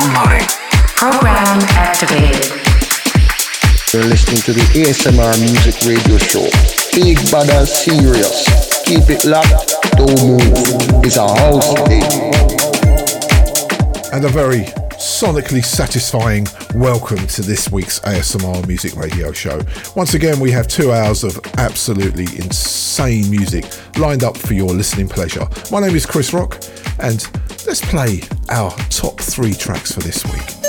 Downloading. Program activated. You're listening to the ASMR Music Radio Show. Big bad serious. Keep it locked. Don't move. It's a house thing. And a very sonically satisfying welcome to this week's ASMR Music Radio Show. Once again, we have two hours of absolutely insane music lined up for your listening pleasure. My name is Chris Rock, and let's play our top three tracks for this week.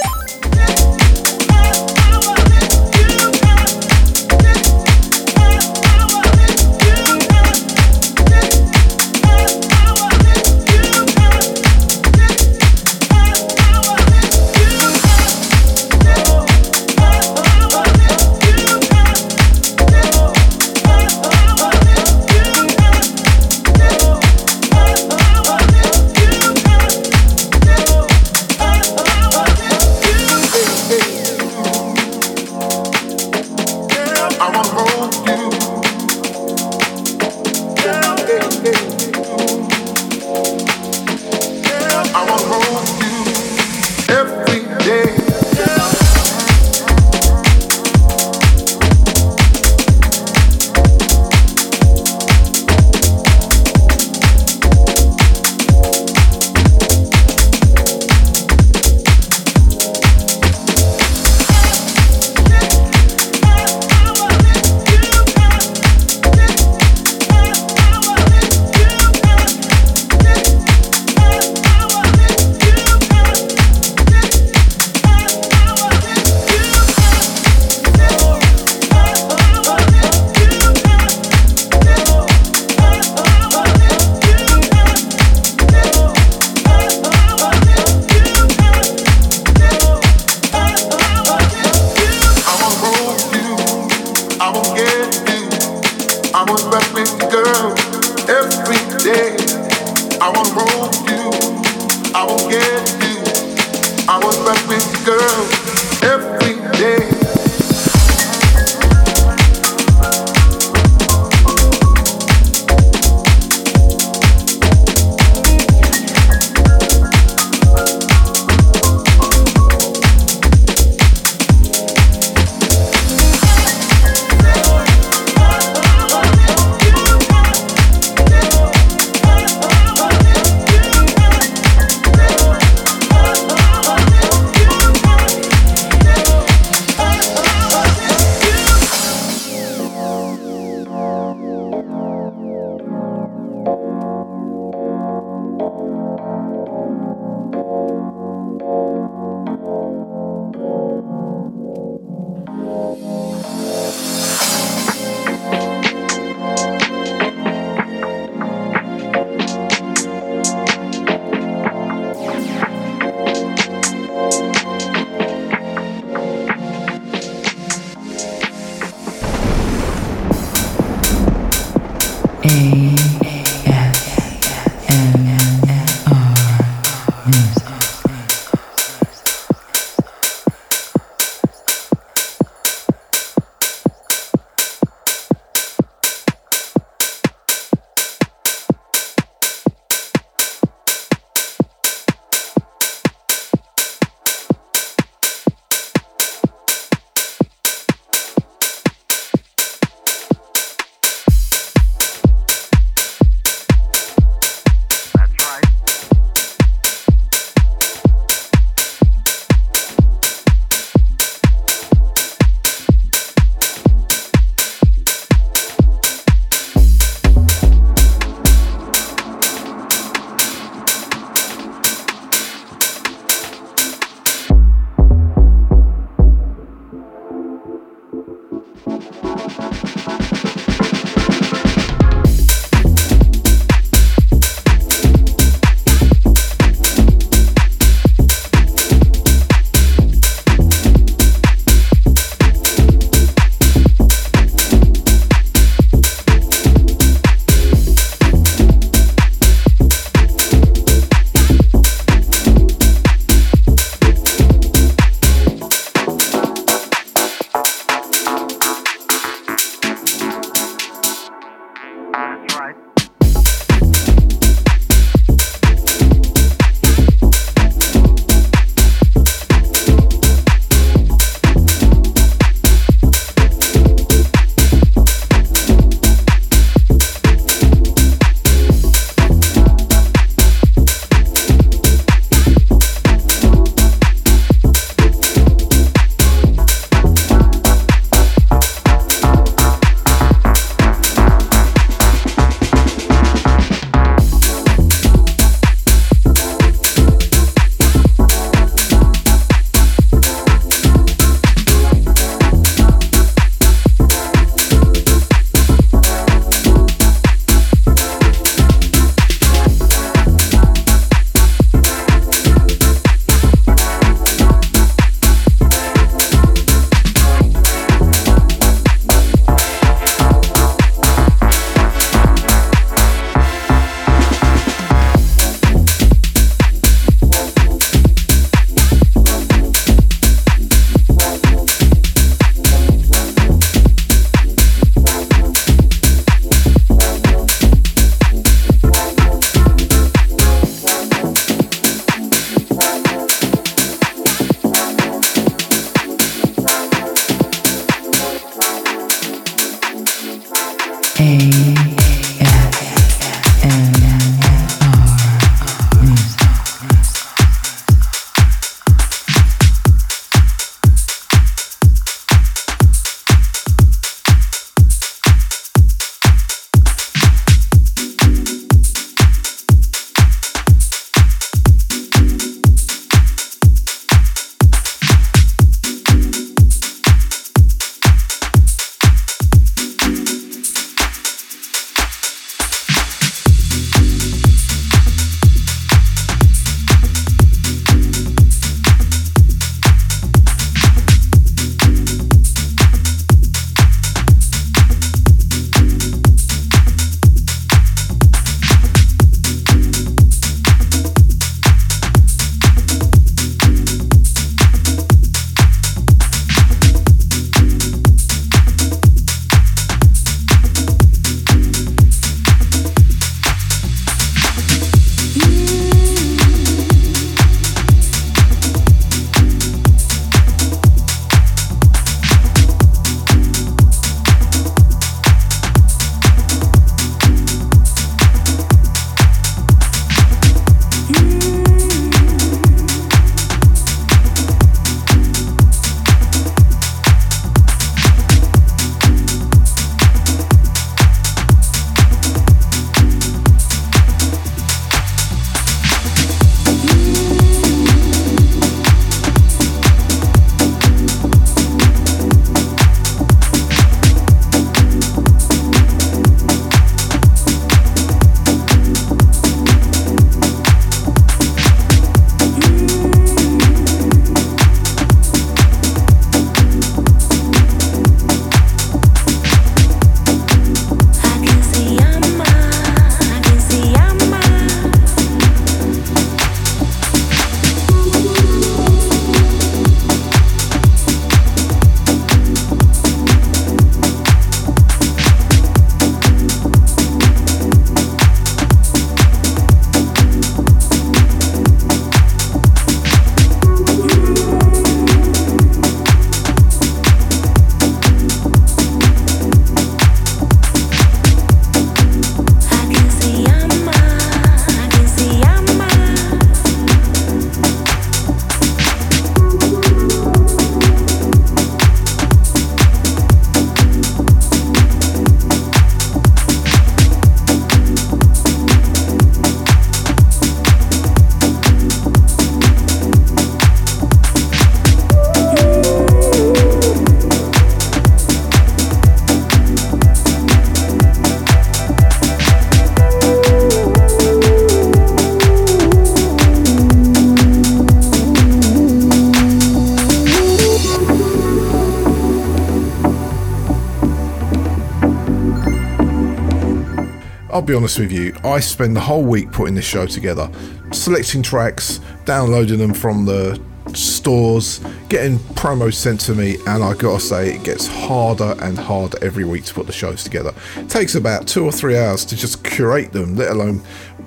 Be honest with you, I spend the whole week putting this show together, selecting tracks, downloading them from the stores, getting promos sent to me, and I gotta say, it gets harder and harder every week to put the shows together. It takes about two or three hours to just curate them, let alone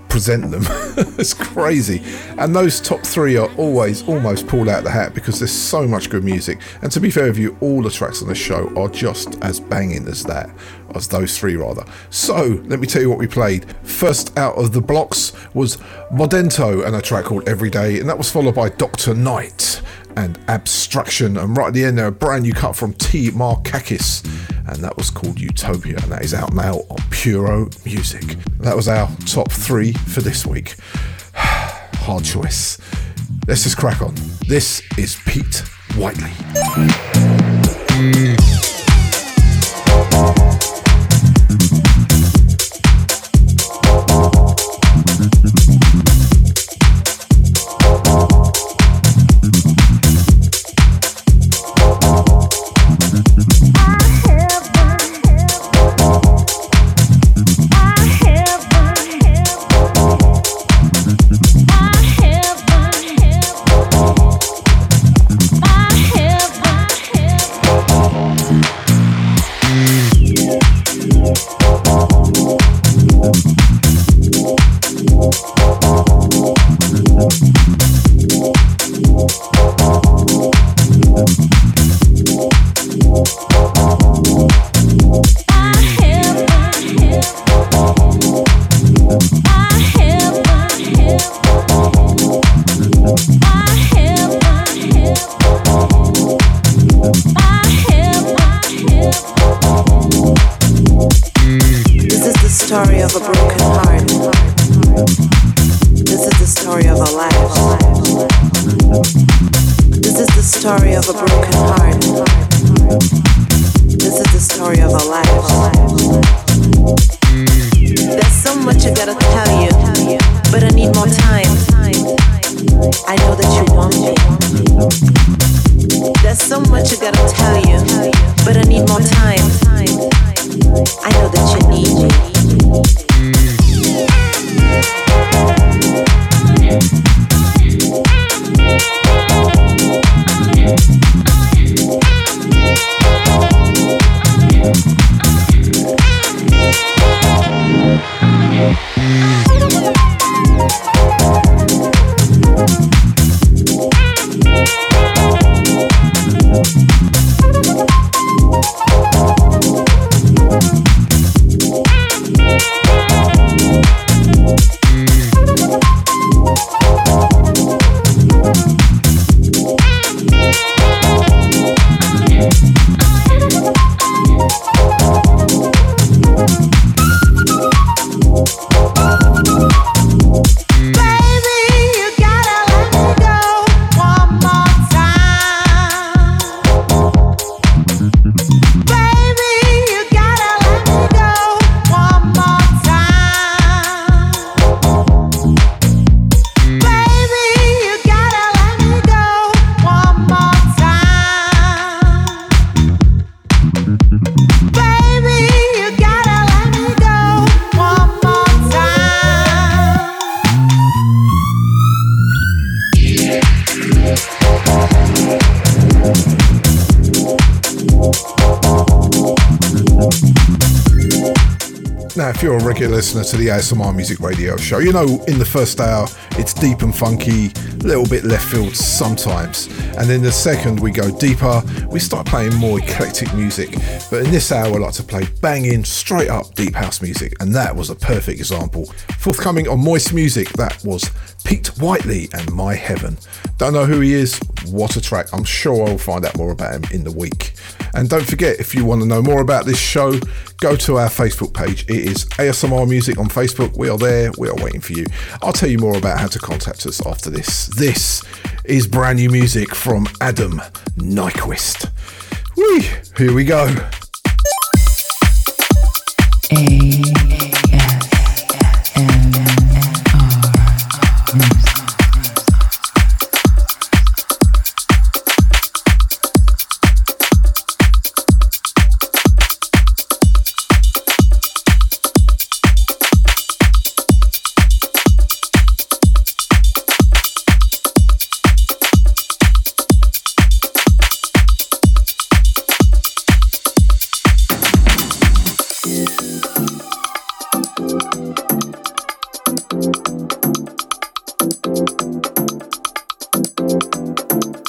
present them. it's crazy. And those top three are always almost pulled out the hat because there's so much good music. And to be fair with you, all the tracks on the show are just as banging as that, those three rather. So let me tell you what we played. First out of the blocks was Modento and a track called Everyday, and that was followed by Dr. Night and Abstraction. And right at the end there, a brand new cut from T. Markakis, and that was called Utopia, and that is out now on Puro Music. That was our top three for this week. Hard choice. Let's just crack on. This is Pete Whiteley. Listener to the ASMR Music Radio Show, you know in the first hour it's deep and funky, a little bit left field sometimes. And then the second we go deeper, we start playing more eclectic music. But in this hour I like to play banging, straight up deep house music, and that was a perfect example. Forthcoming on Moist Music, that was Pete Whiteley and My Heaven. Don't know who he is, what a track. I'm sure I'll find out more about him in the week. And don't forget, if you want to know more about this show, go to our Facebook page. It is ASMR Music on Facebook. We are there. We are waiting for you. I'll tell you more about how to contact us after this. This is brand new music from Adam Nyquist. Whee, here we go. you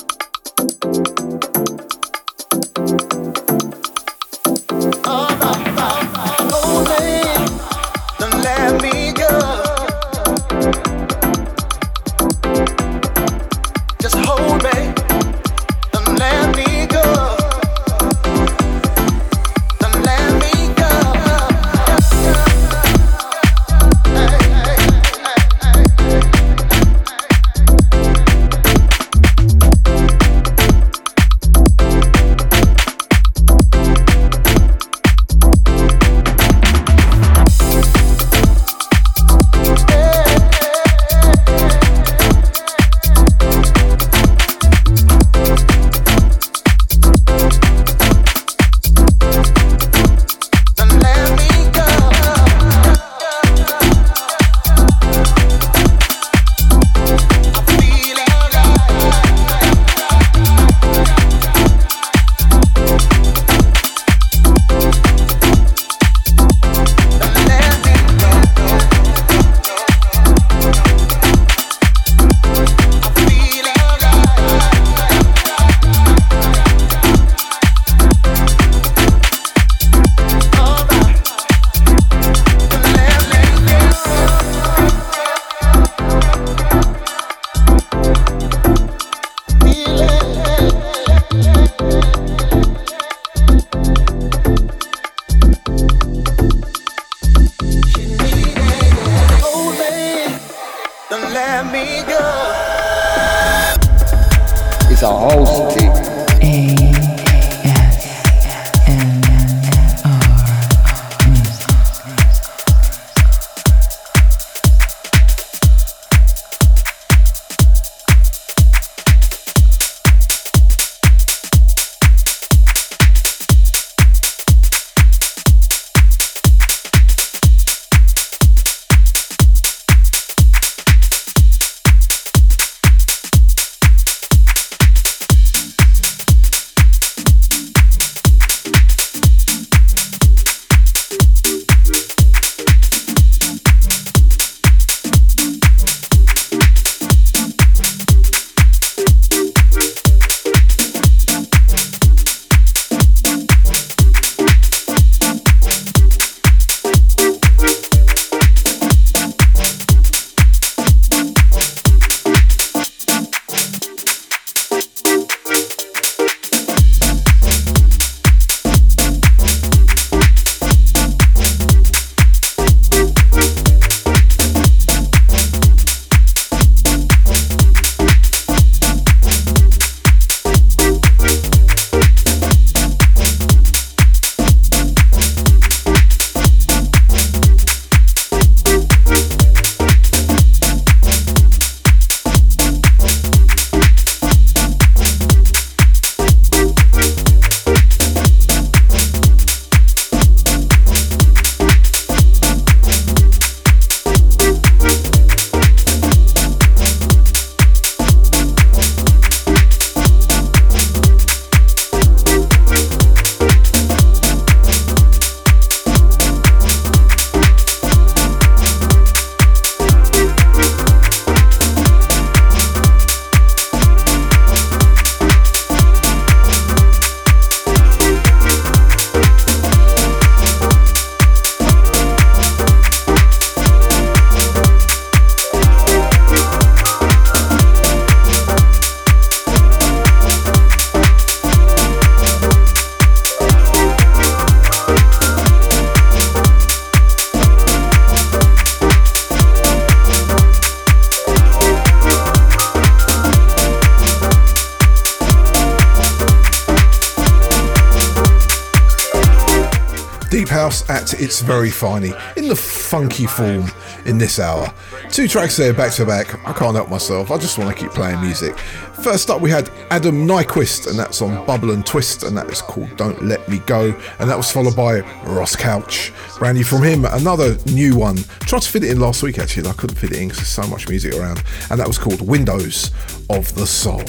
it's very finey in the funky form in this hour. Two tracks there back to back. I can't help myself. I just want to keep playing music. First up, we had Adam Nyquist, and that's on Bubble and Twist, and that is called Don't Let Me Go. And that was followed by Ross Couch. Brand new from him, another new one. Tried to fit it in last week actually, I couldn't fit it in because there's so much music around. And that was called Windows of the Soul.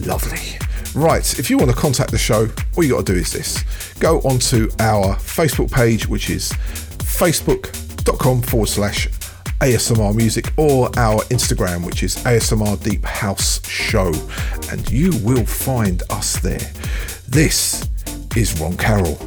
Lovely. Right, if you want to contact the show, all you got to do is this go onto our Facebook page, which is facebook.com forward slash ASMR music, or our Instagram, which is ASMR Deep House Show, and you will find us there. This is Ron Carroll.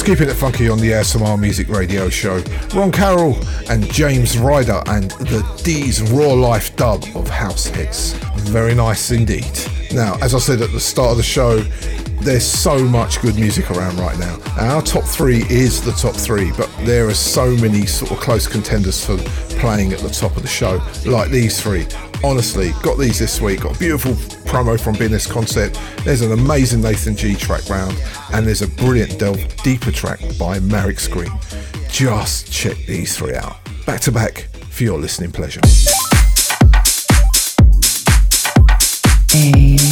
Just keeping it funky on the ASMR Music Radio Show. Ron Carroll and James Ryder and the D's Raw Life dub of House Hits. Very nice indeed. Now, as I said at the start of the show, there's so much good music around right now. Our top three is the top three, but there are so many sort of close contenders for playing at the top of the show, like these three. Honestly, got these this week. Got a beautiful promo from Business Concept. There's an amazing Nathan G track round, and there's a brilliant Delve Deeper track by Marek Screen. Just check these three out. Back to back for your listening pleasure. You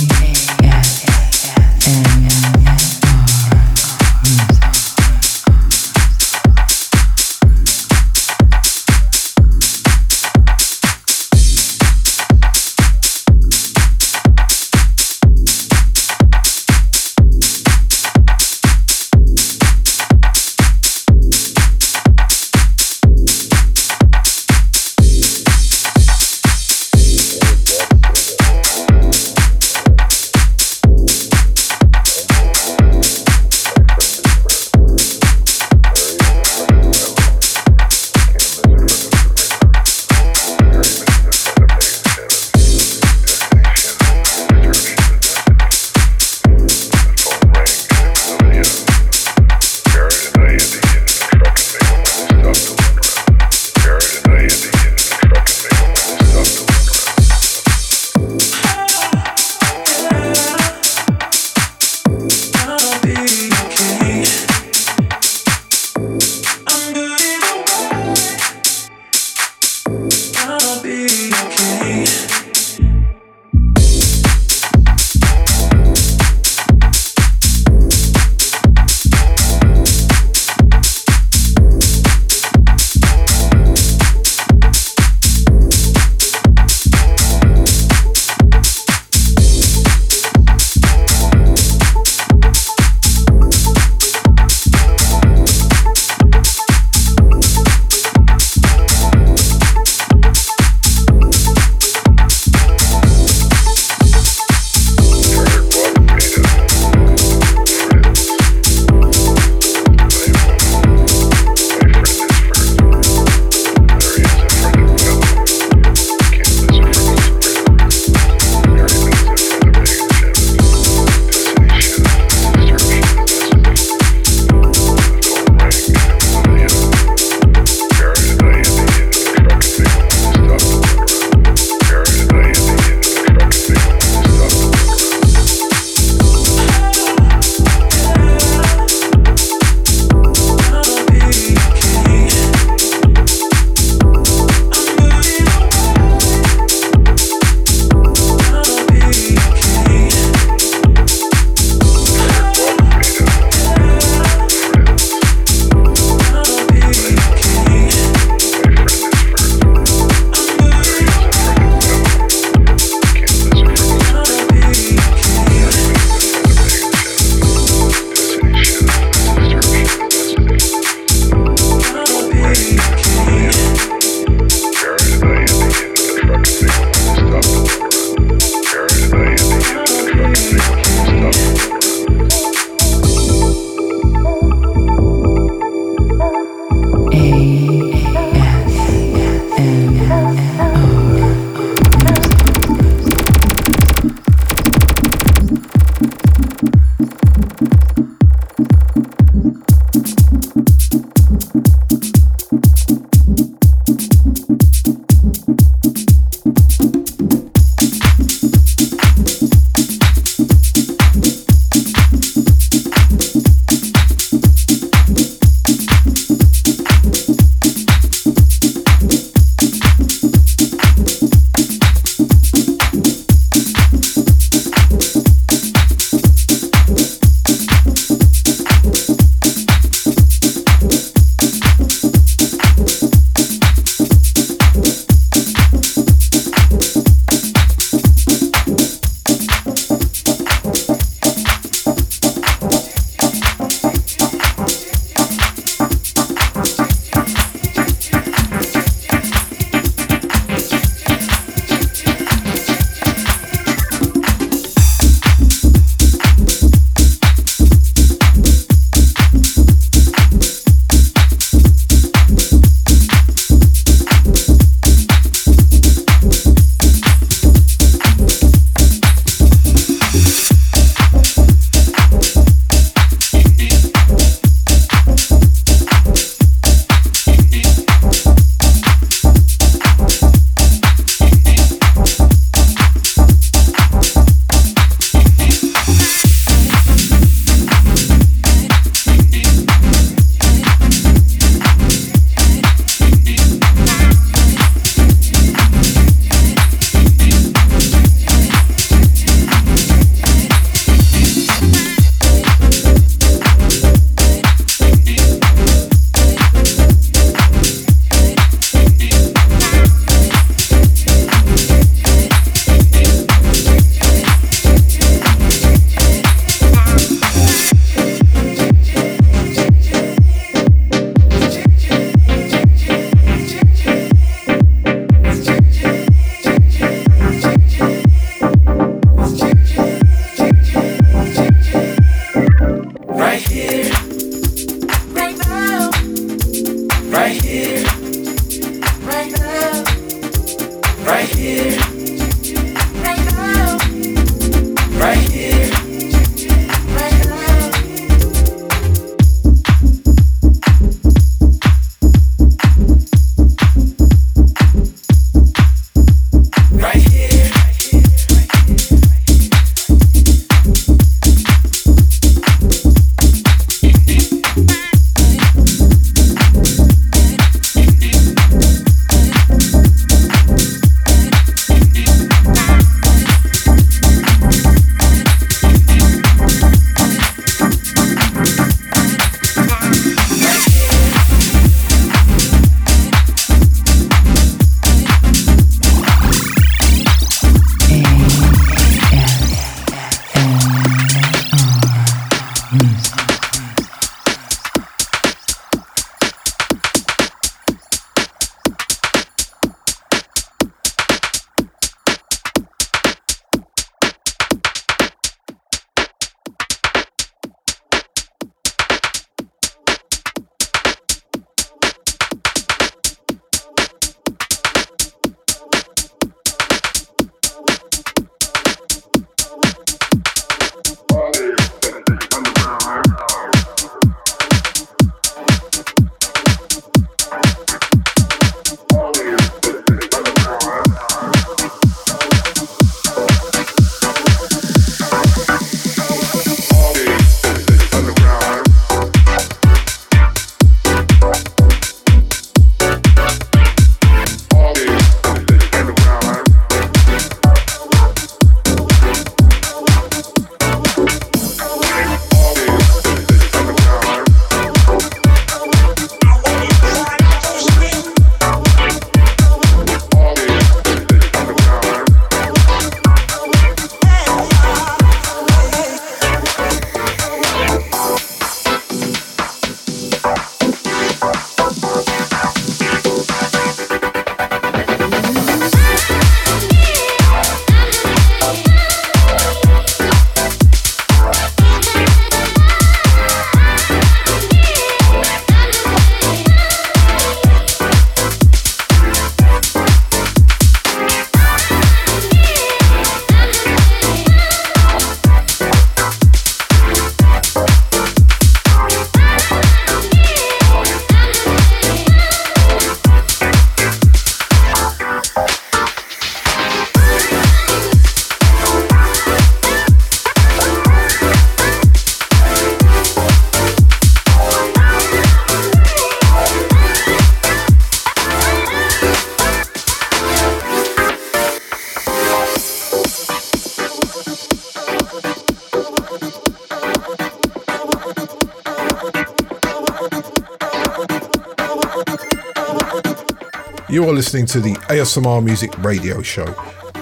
are listening to the ASMR Music Radio Show.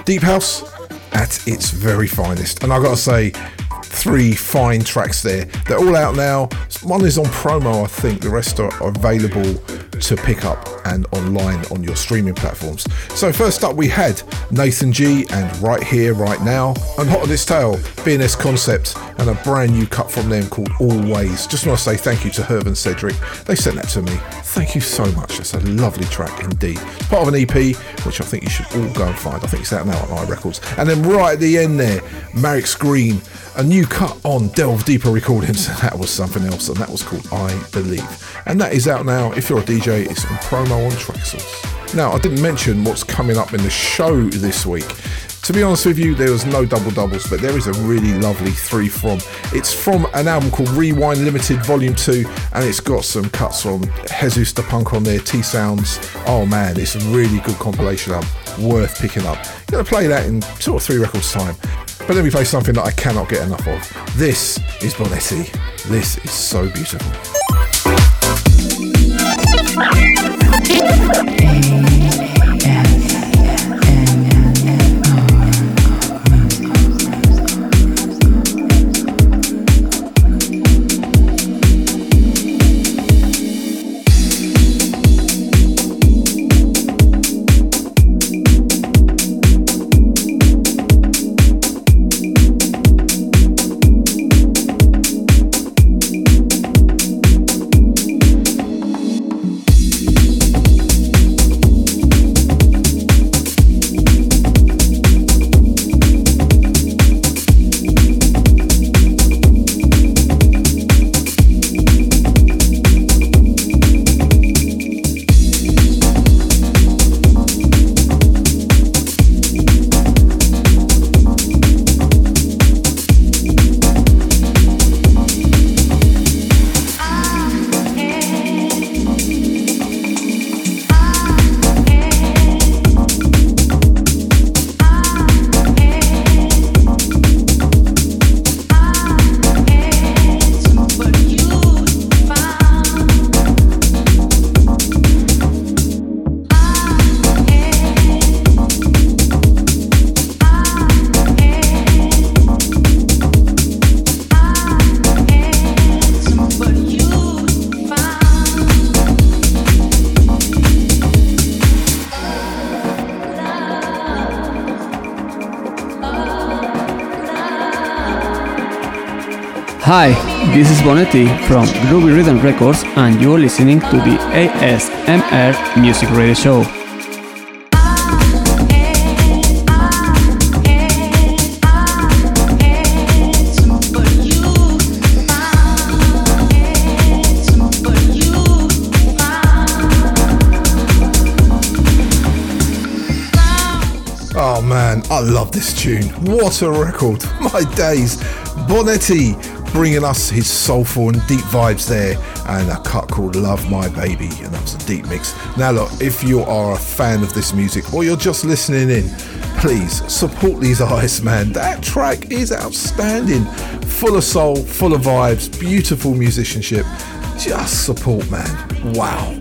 Deep House at its very finest. And I've got to say, three fine tracks there. They're all out now. One is on promo, I think. The rest are available to pick up and online on your streaming platforms. So, first up, we had Nathan G and Right Here, Right Now, and Hot on Its Tail, BNS Concept, and a brand new cut from them called Always. Just want to say thank you to Herb and Cedric. They sent that to me. Thank you so much. It's a lovely track indeed. Part of an EP, which I think you should all go and find. I think it's out now on iRecords. And then right at the end there, Marek's Green, a new cut on Delve Deeper Recordings. That was something else, and that was called I Believe. And that is out now. If you're a DJ, it's on promo on Traxsource. Now, I didn't mention what's coming up in the show this week. To be honest with you, there was no double doubles, but there is a really lovely three from. It's from an album called Rewind Limited Volume 2, and it's got some cuts from Jesus the Punk on there, T Sounds. Oh man, it's a really good compilation album, worth picking up. I'm to play that in two or three records' time. But let me play something that I cannot get enough of. This is Bonetti. This is so beautiful. Hi, this is Bonetti from Groovy Rhythm Records, and you're listening to the ASMR Music Radio Show. Oh man, I love this tune. What a record. My days. Bonetti bringing us his soulful and deep vibes there and a cut called Love My Baby and that was a deep mix. Now look, if you are a fan of this music or you're just listening in, please support these artists man. That track is outstanding. Full of soul, full of vibes, beautiful musicianship. Just support man. Wow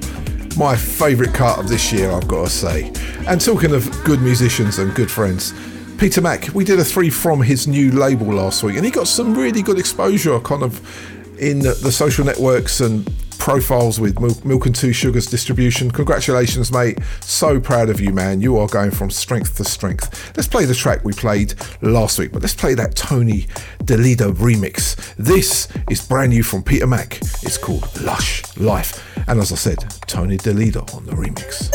my favourite cut of this year, I've got to say. And talking of good musicians and good friends, Peter Mack, we did a three from his new label last week, and he got some really good exposure kind of in the, social networks and profiles with Milk, Milk, and Two Sugars distribution. Congratulations, mate. So proud of you, man. You are going from strength to strength. Let's play the track we played last week, but let's play that Tony Delida remix. This is brand new from Peter Mack. It's called Lush Life. And as I said, Tony Delida on the remix.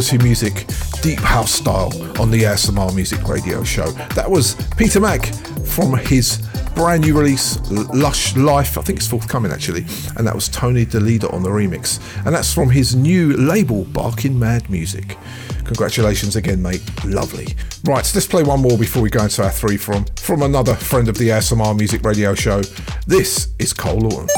Quality music, deep house style on the ASMR Music Radio Show. That was Peter Mack from his brand new release, Lush Life. I think it's forthcoming actually. And that was Tony Delida on the remix. And that's from his new label, Barking Mad Music. Congratulations again, mate. Lovely. Right, so let's play one more before we go into our three from from another friend of the ASMR Music Radio Show. This is Cole Lawton.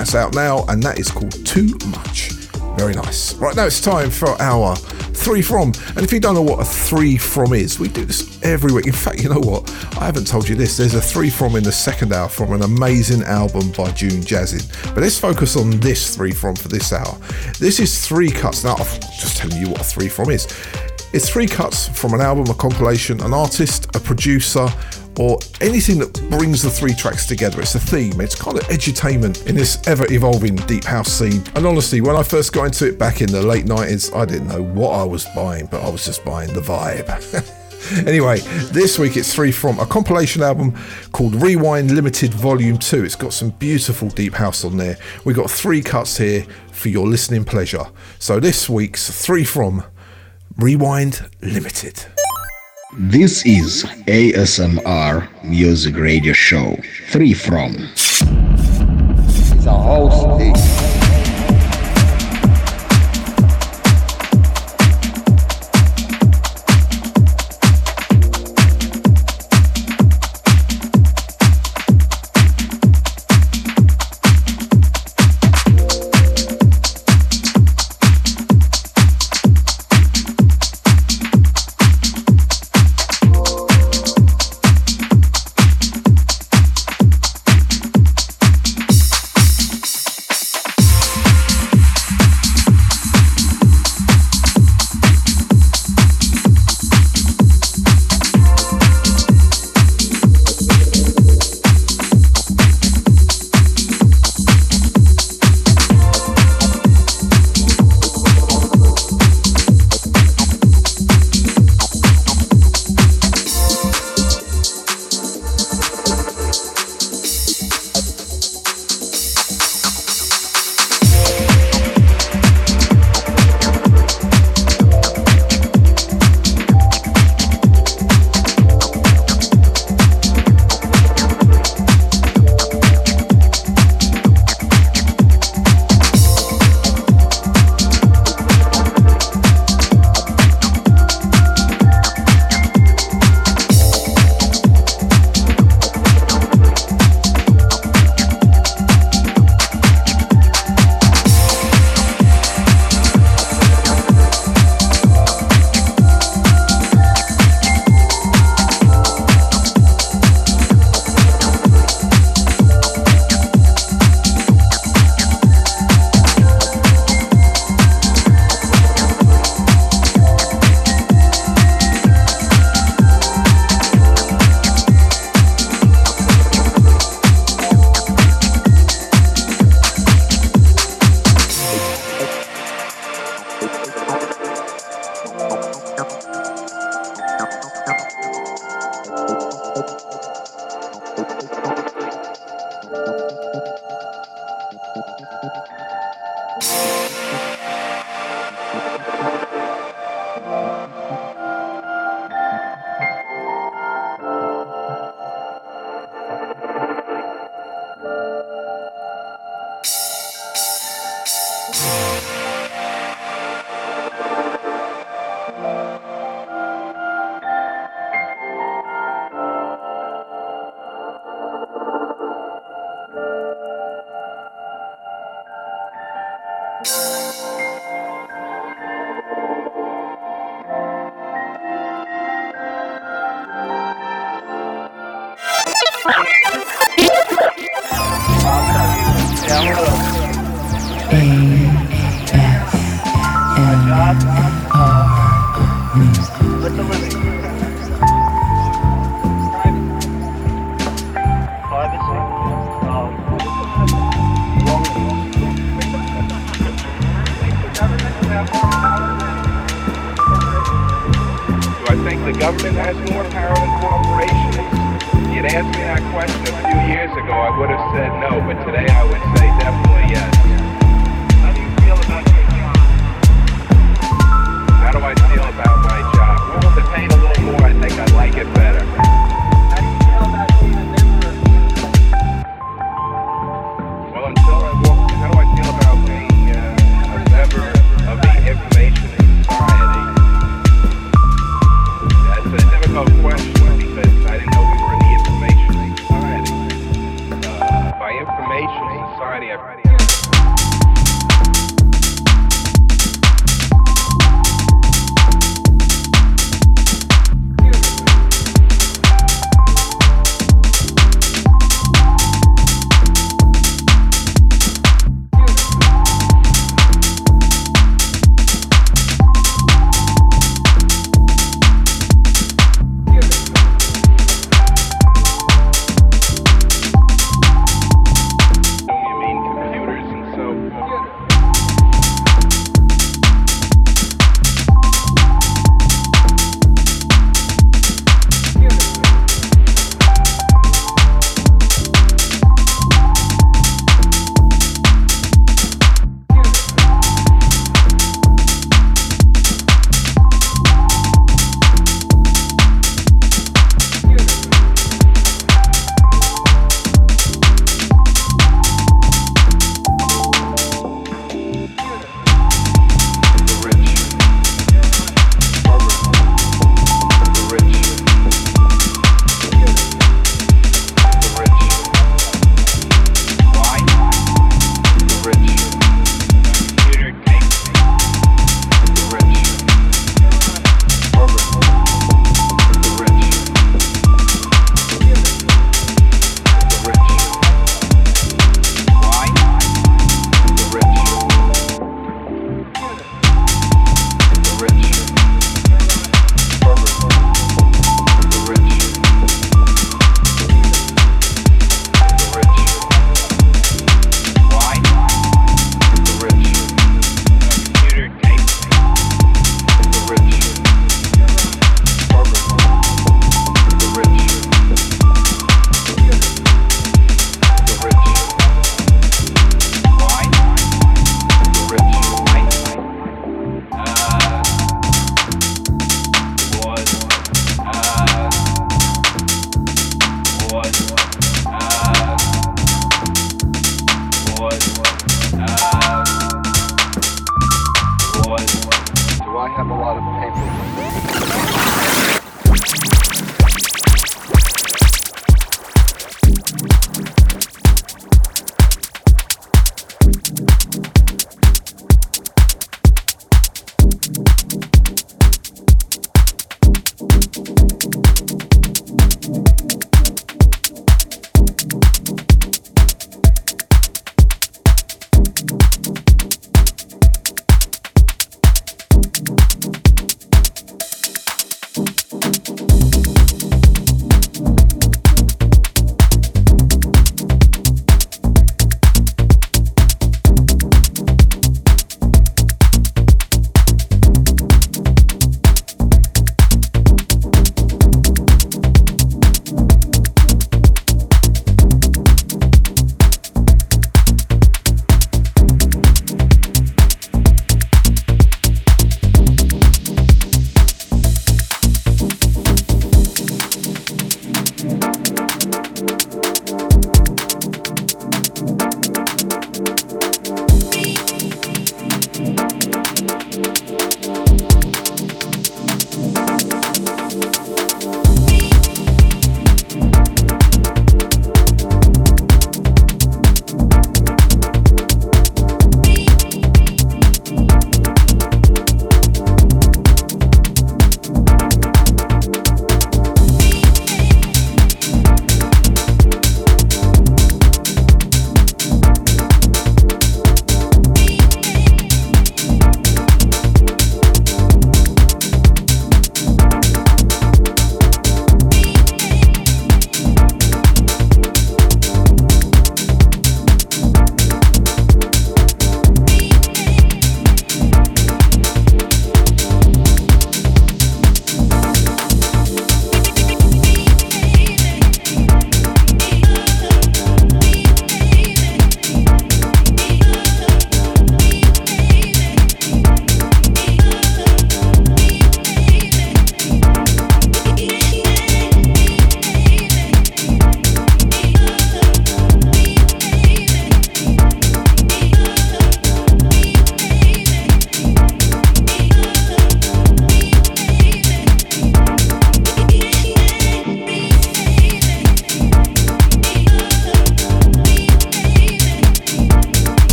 That's out now, and that is called Too Much. Very nice. Right now, it's time for our three from. And if you don't know what a three from is, we do this every week. In fact, you know what? I haven't told you this. There's a three from in the second hour from an amazing album by June Jazzin. But let's focus on this three from for this hour. This is three cuts. Now, I'm just telling you what a three from is. It's three cuts from an album, a compilation, an artist, a producer, or anything that brings the three tracks together. It's a theme, it's kind of edutainment in this ever evolving deep house scene. And honestly, when I first got into it back in the late 90s, I didn't know what I was buying, but I was just buying the vibe. anyway, this week it's three from a compilation album called Rewind Limited Volume 2. It's got some beautiful deep house on there. We've got three cuts here for your listening pleasure. So this week's three from Rewind Limited. This is ASMR Music Radio Show. Three from. It's a host.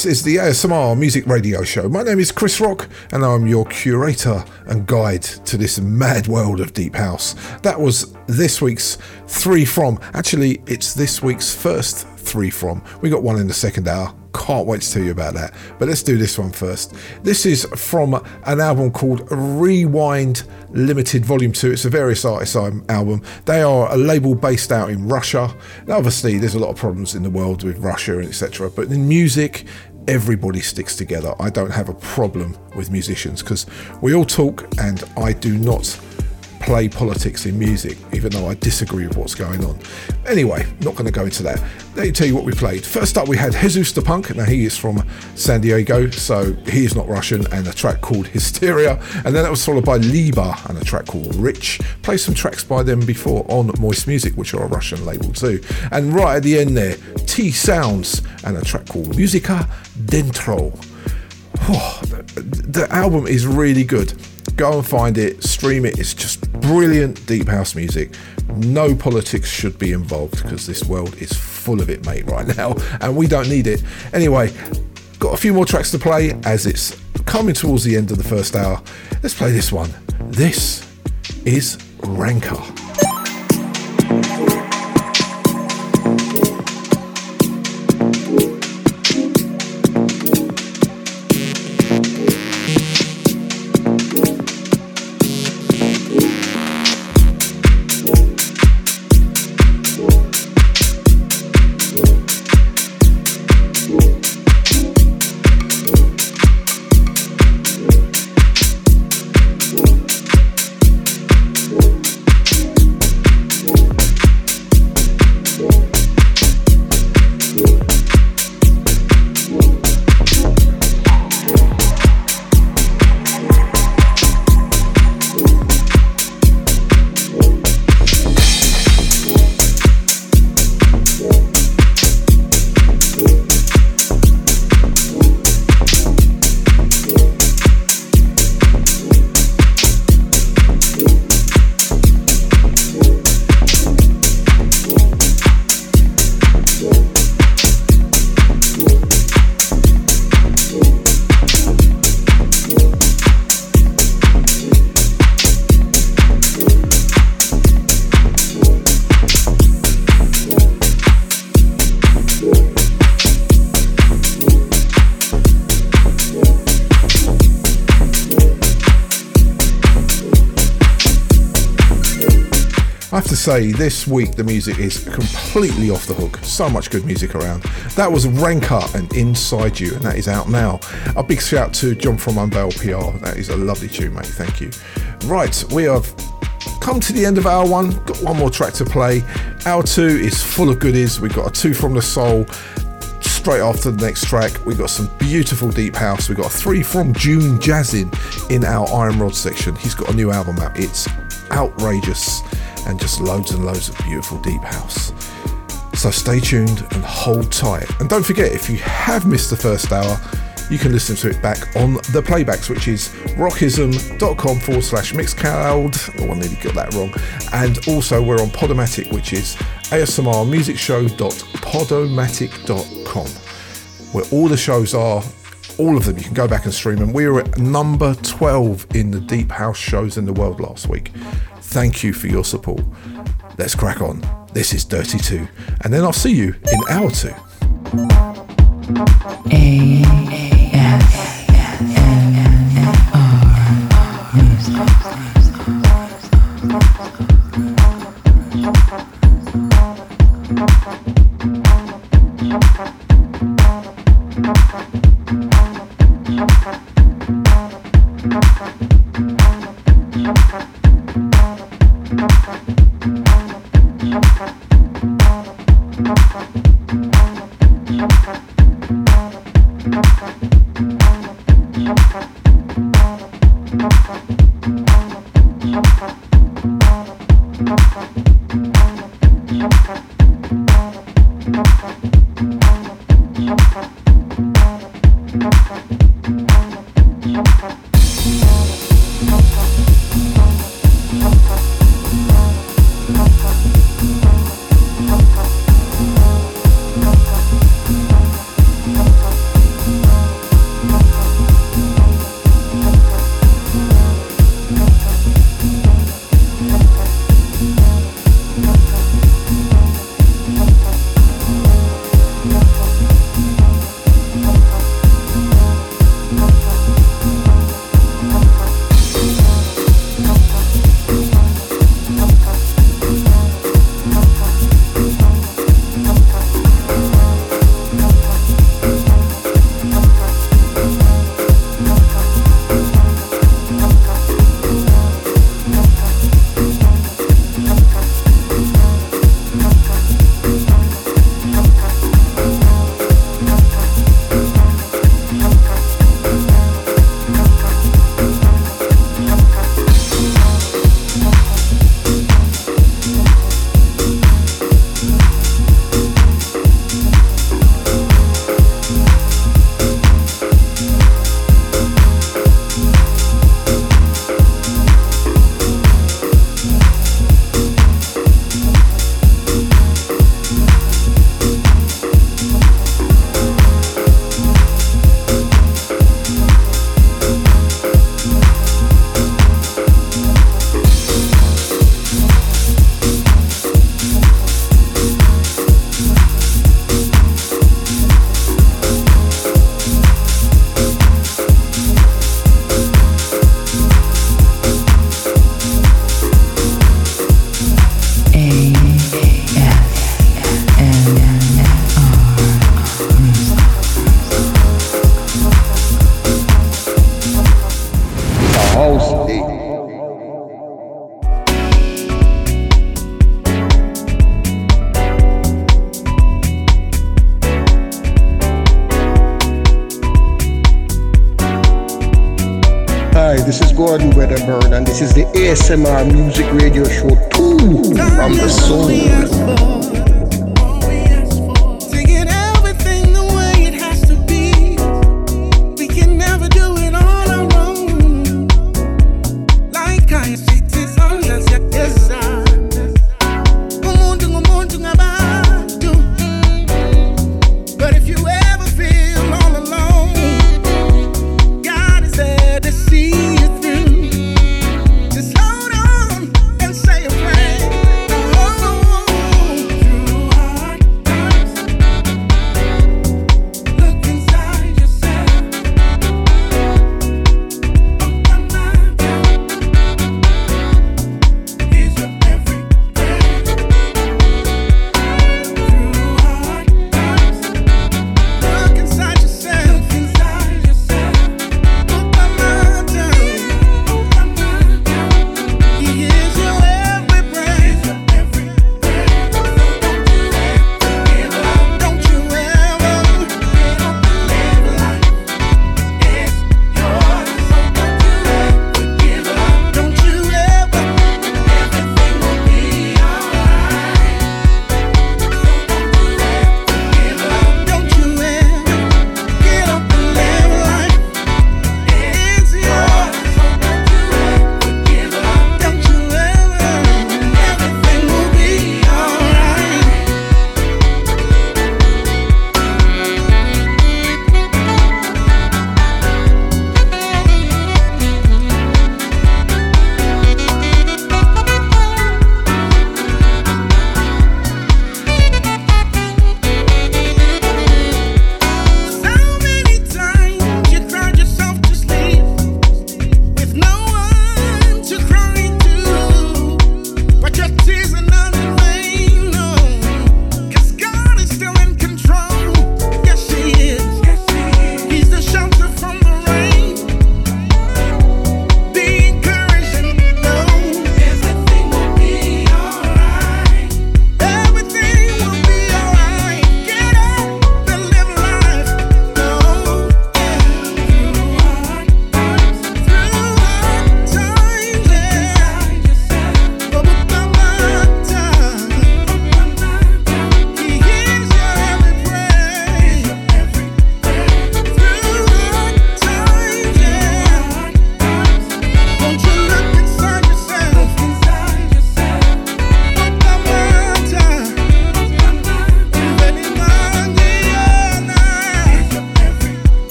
This is the ASMR Music Radio Show. My name is Chris Rock, and I'm your curator and guide to this mad world of Deep House. That was this week's Three From. Actually, it's this week's first Three From. We got one in the second hour. Can't wait to tell you about that. But let's do this one first. This is from an album called Rewind Limited Volume 2. It's a various artists album. They are a label based out in Russia. Now, obviously, there's a lot of problems in the world with Russia and etc. But in music, everybody sticks together. I don't have a problem with musicians because we all talk and I do not play politics in music, even though I disagree with what's going on. Anyway, not going to go into that. Let me tell you what we played. First up, we had Jesus the Punk. Now, he is from San Diego, so he is not Russian, and a track called Hysteria. And then that was followed by Liba and a track called Rich. Play some tracks by them before on Moist Music, which are a Russian label too. And right at the end there, T Sounds and a track called Musica Dentro. Oh, the, the album is really good. Go and find it, stream it. It's just brilliant deep house music. No politics should be involved because this world is full of it, mate, right now, and we don't need it. Anyway, got a few more tracks to play as it's coming towards the end of the first hour. Let's play this one. This is Rancor. Say this week the music is completely off the hook. So much good music around. That was Rancor and Inside You, and that is out now. A big shout to John from Unveil PR. That is a lovely tune, mate. Thank you. Right, we have come to the end of hour one. Got one more track to play. Hour two is full of goodies. We've got a two from the soul. Straight after the next track, we've got some beautiful deep house. We've got a three from June Jazzin in our Iron Rod section. He's got a new album out. It's outrageous and just loads and loads of beautiful deep house. So stay tuned and hold tight. And don't forget, if you have missed the first hour, you can listen to it back on the playbacks, which is rockism.com forward slash mixcloud. Oh, I nearly got that wrong. And also, we're on Podomatic, which is asmrmusicshow.podomatic.com, where all the shows are. All of them, you can go back and stream them. We were at number 12 in the Deep House shows in the world last week. Thank you for your support. Let's crack on. This is Dirty 2, and then I'll see you in hour 2. everybody. Gordon Weatherburn, and this is the ASMR Music Radio Show 2 from the Soul.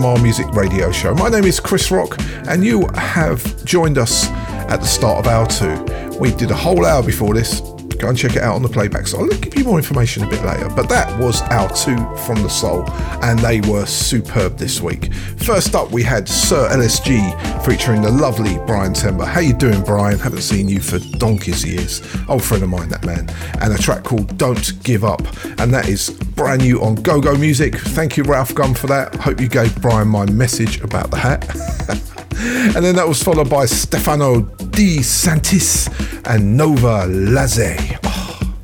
ASMR Music Radio Show. My name is Chris Rock, and you have joined us at the start of hour two. We did a whole hour before this. Go and check it out on the playback. So I'll give you more information a bit later. But that was our two from the soul, and they were superb this week. First up, we had Sir LSG featuring the lovely Brian Tember. How you doing, Brian? Haven't seen you for donkey's years. Old friend of mine, that man. And a track called "Don't Give Up," and that is brand new on Go Go Music. Thank you, Ralf Gum, for that. Hope you gave Brian my message about the hat. and then that was followed by Stefano Di Santis and Nova Laze. Oh,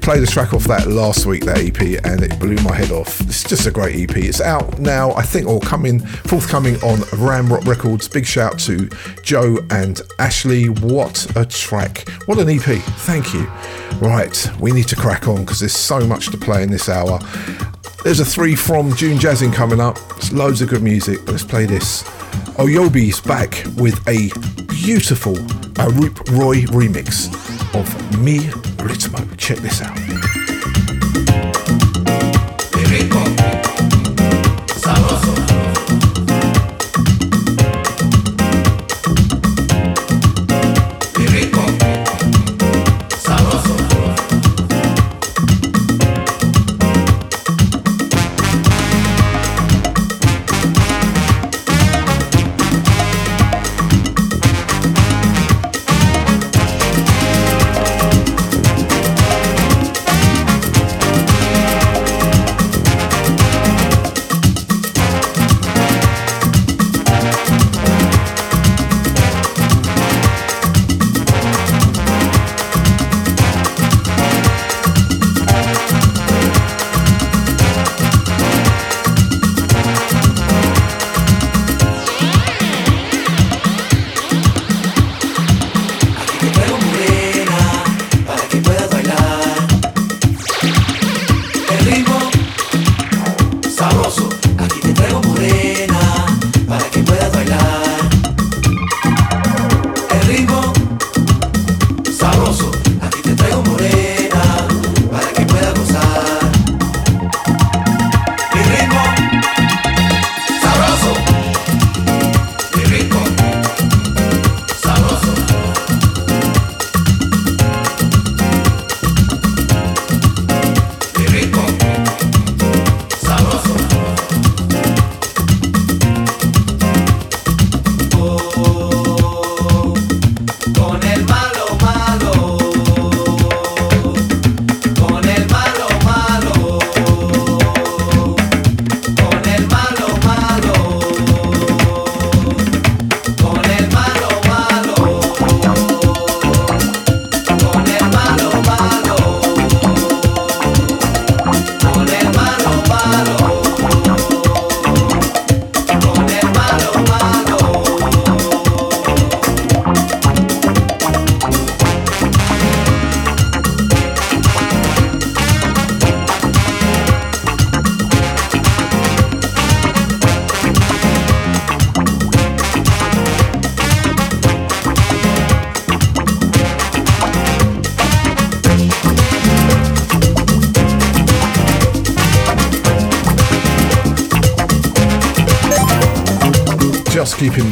played a track off that last week, that EP, and it blew my head off. It's just a great EP. It's out now, I think, or coming, forthcoming on Ram Rock Records. Big shout to Joe and Ashley. What a track. What an EP. Thank you. Right, we need to crack on because there's so much to play in this hour. There's a three from June Jazzing coming up. Loads of good music, let's play this. Oh, Oyobi's back with a beautiful Aroop Roy remix of Mi Ritmo. Check this out.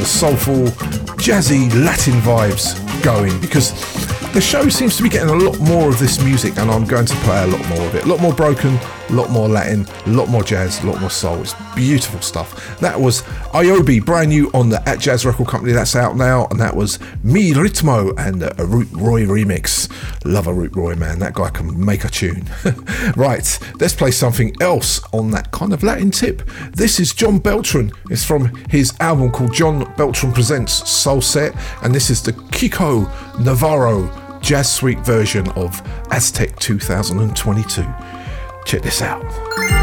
The soulful, jazzy Latin vibes going because the show seems to be getting a lot more of this music and I'm going to play a lot more of it. A lot more broken, a lot more Latin, a lot more jazz, a lot more soul. It's beautiful stuff. That was Iobi, brand new on the At Jazz Record Company. That's out now, and that was Mi Ritmo and Aroop Roy remix. Love Aroop Roy, man. That guy can make a tune. right, let's play something else on that kind of Latin tip. This is John Beltran. It's from his album called John Beltran Presents Soul Set, and this is the Kiko Navarro Jazz Suite version of Aztec 2022. Check this out.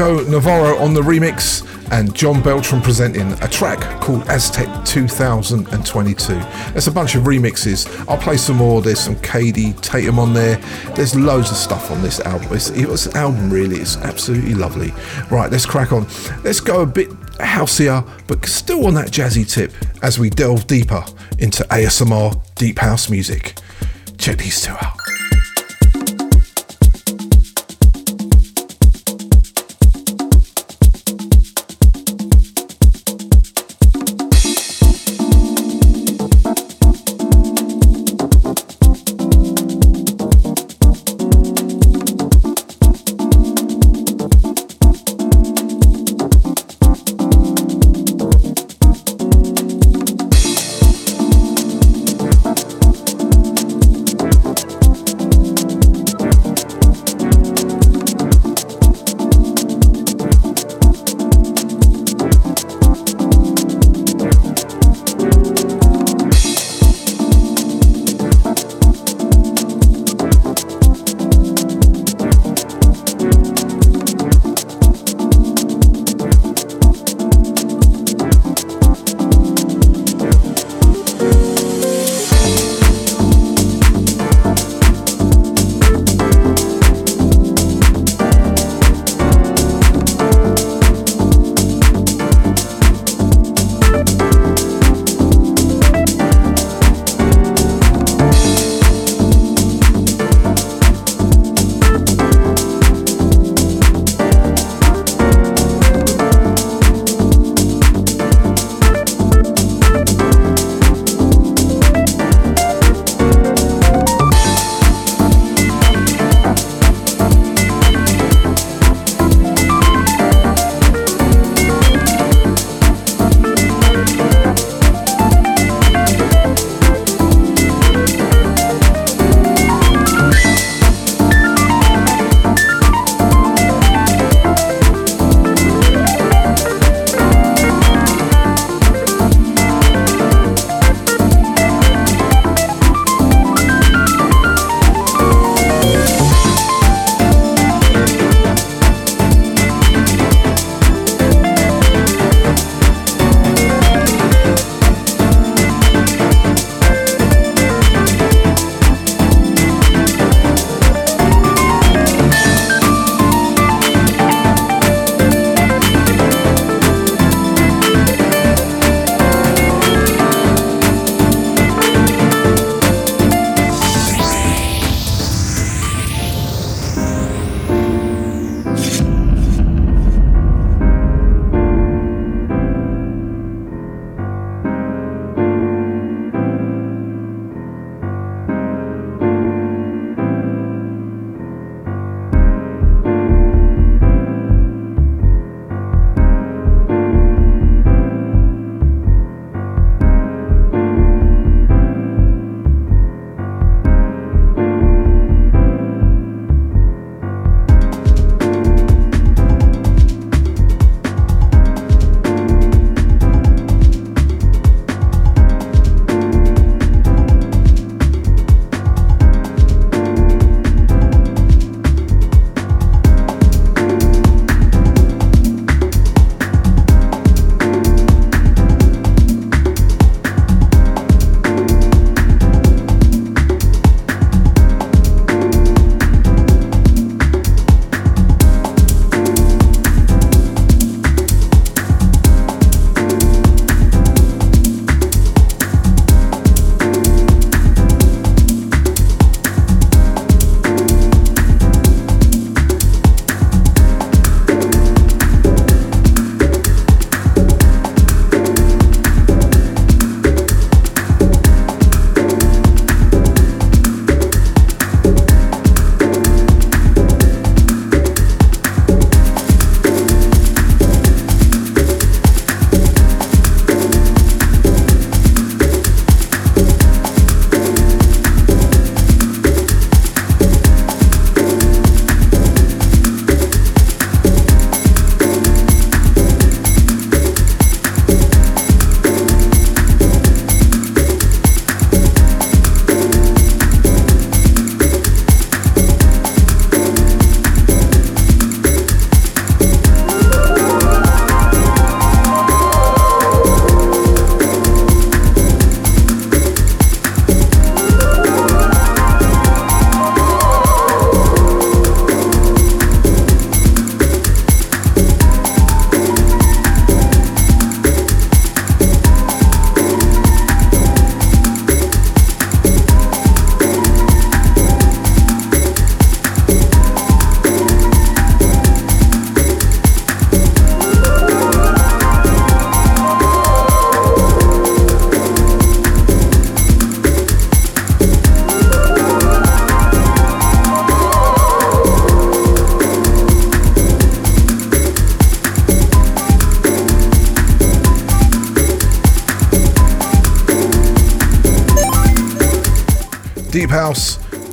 Kiko Navarro on the remix and John Beltran presenting a track called Aztec 2022. There's a bunch of remixes. I'll play some more. There's some Kaidi Tatum on there. There's loads of stuff on this album. It's, it was an album really. It's absolutely lovely. Right, let's crack on. Let's go a bit houseier, but still on that jazzy tip as we delve deeper into ASMR deep house music. Check these two out.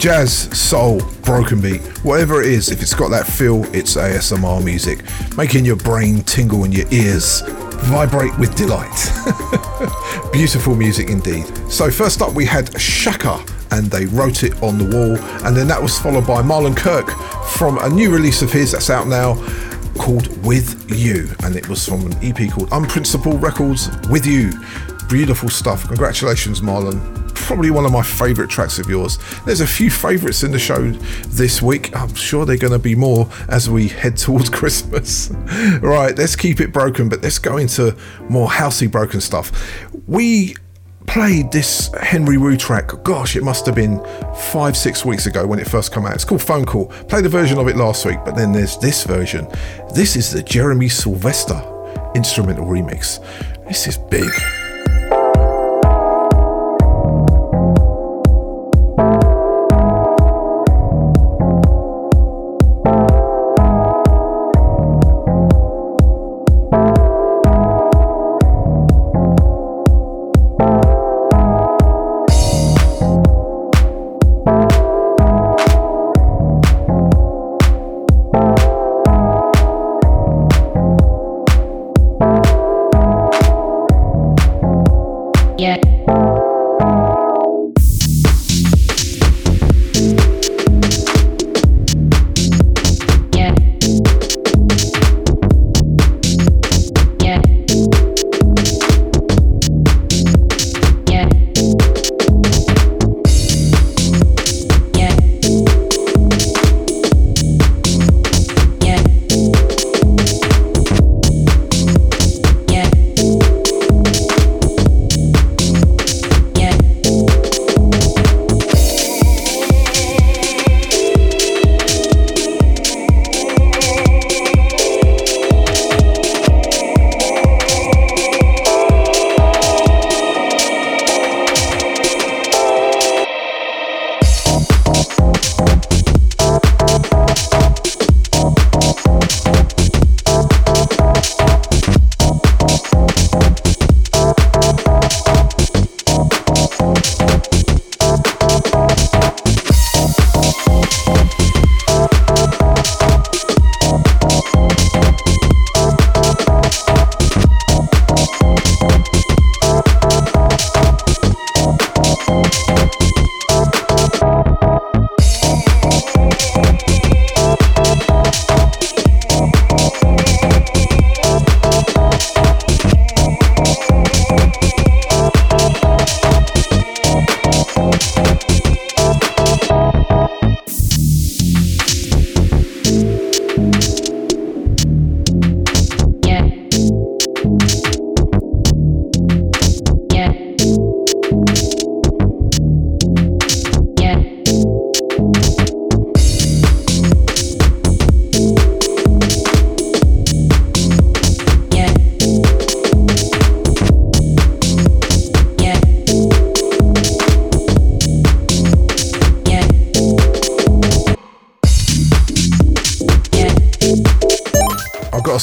Jazz, soul, broken beat, whatever it is, if it's got that feel, it's ASMR music, making your brain tingle and your ears vibrate with delight. Beautiful music indeed. So, first up, we had Shaka and they wrote it on the wall, and then that was followed by Marlon Kirk from a new release of his that's out now called With You, and it was from an EP called Unprincipled Records With You. Beautiful stuff. Congratulations, Marlon probably one of my favourite tracks of yours. There's a few favourites in the show this week. I'm sure they're going to be more as we head towards Christmas. right, let's keep it broken, but let's go into more housey broken stuff. We played this Henry Wu track, gosh, it must have been five, six weeks ago when it first came out. It's called Phone Call. Played a version of it last week, but then there's this version. This is the Jeremy Sylvester instrumental remix. This is big.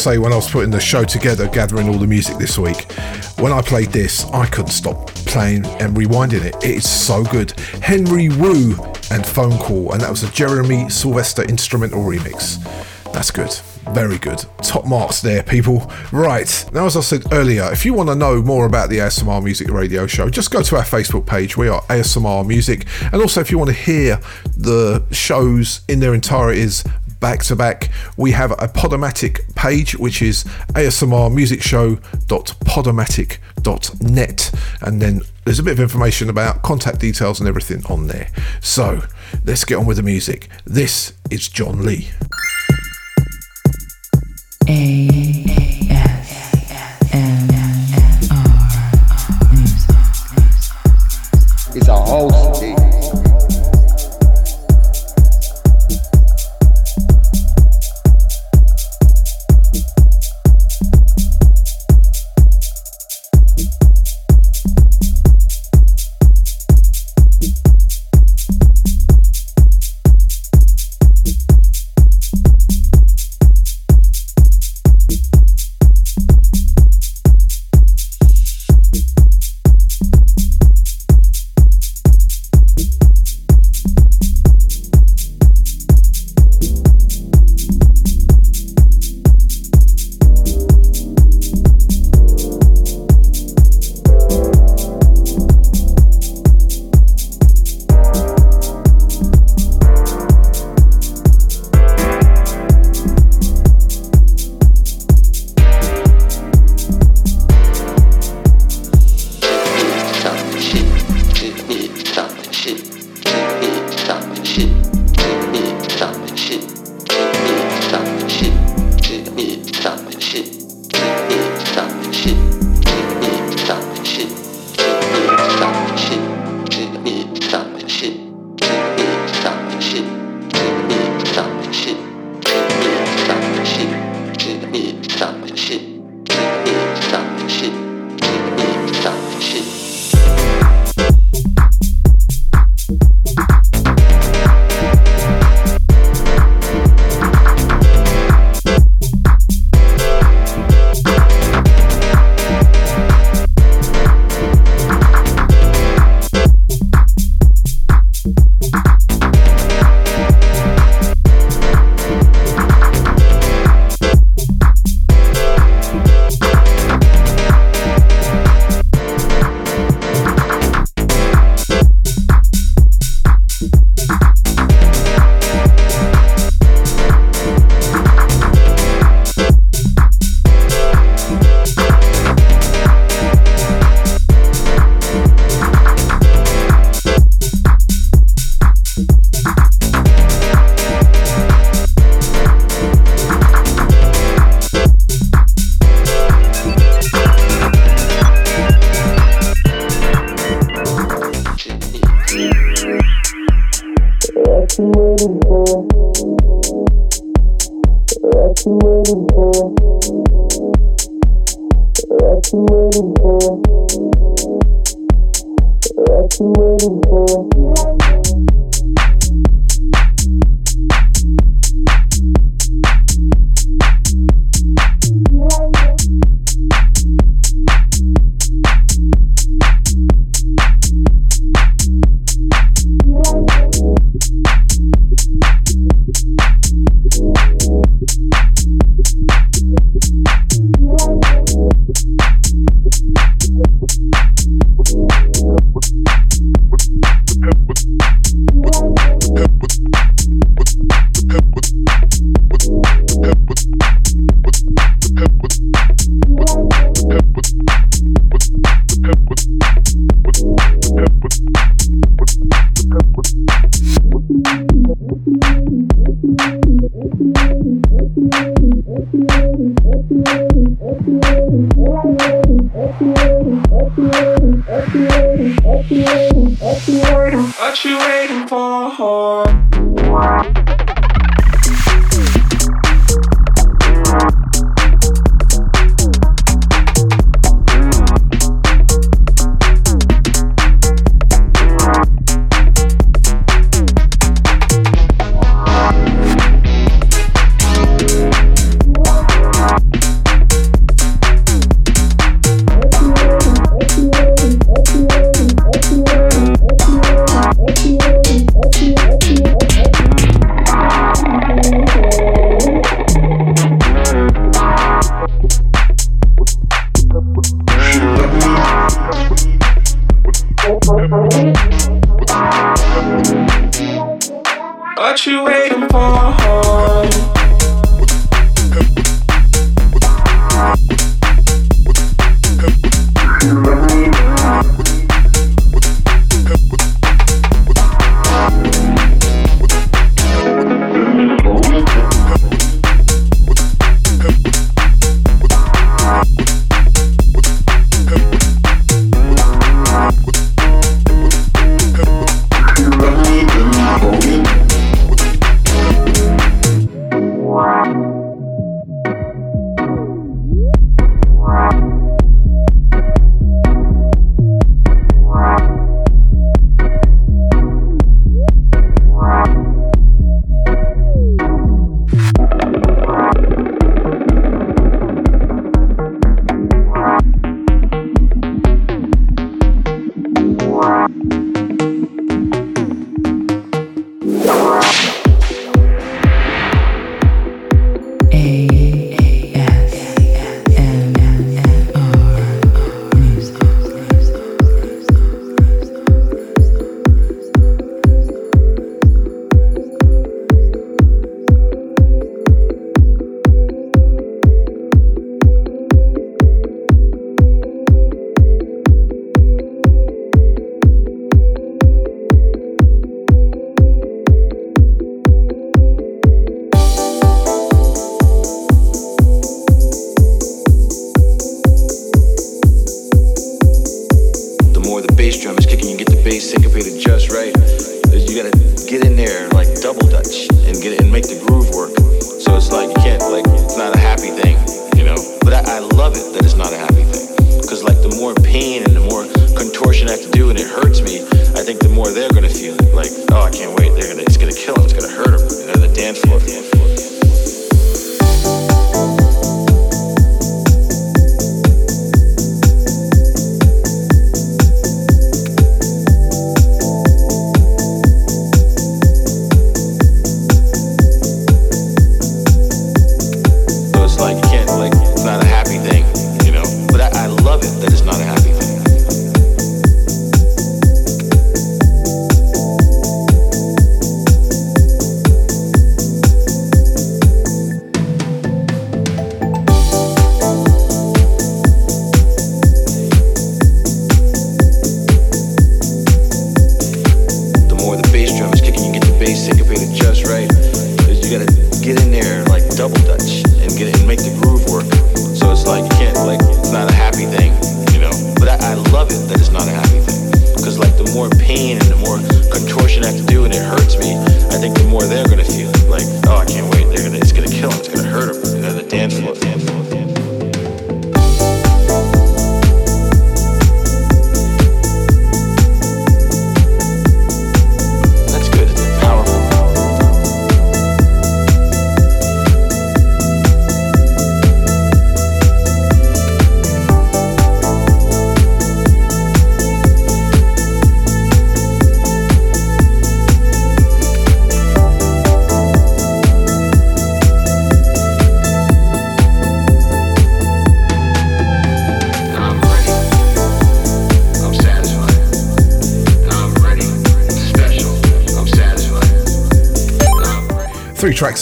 Say, when I was putting the show together, gathering all the music this week, when I played this, I couldn't stop playing and rewinding it. It is so good. Henry Wu and Phone Call, and that was a Jeremy Sylvester instrumental remix. That's good. Very good. Top marks there, people. Right. Now, as I said earlier, if you want to know more about the ASMR Music Radio Show, just go to our Facebook page. We are ASMR Music. And also, if you want to hear the shows in their entireties back to back. We have a Podomatic page, which is asmrmusicshow.podomatic.net. And then there's a bit of information about contact details and everything on there. So let's get on with the music. This is John Lee. A S M R. It's a house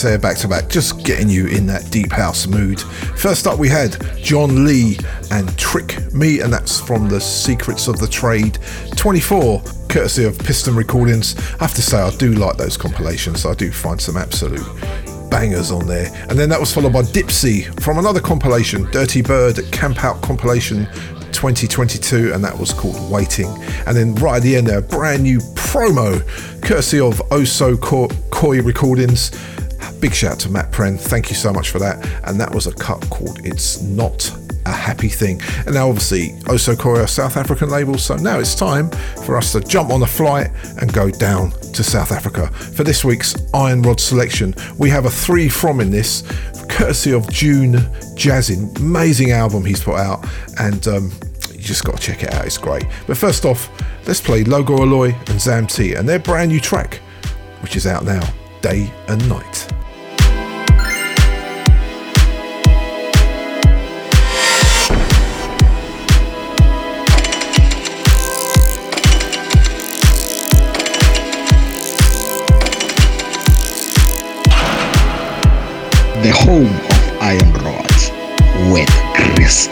Back to back, just getting you in that deep house mood. First up, we had John Lee and Trick Me, and that's from the Secrets of the Trade 24, courtesy of Piston Recordings. I have to say, I do like those compilations, I do find some absolute bangers on there. And then that was followed by Dipsy from another compilation, Dirty Bird Camp Out compilation 2022, and that was called Waiting. And then right at the end there, brand new promo, courtesy of oh Oso Koi Recordings. Big shout out to Matt Pren, thank you so much for that. And that was a cut called It's Not a Happy Thing. And now, obviously, Oso Koi are South African labels, so now it's time for us to jump on a flight and go down to South Africa. For this week's Iron Rod selection, we have a three from in this, courtesy of June Jazzin. Amazing album he's put out, and um, you just got to check it out. It's great. But first off, let's play Logo Aloy and Zam T and their brand new track, which is out now, Day and Night. The home of Iron Rods with Chris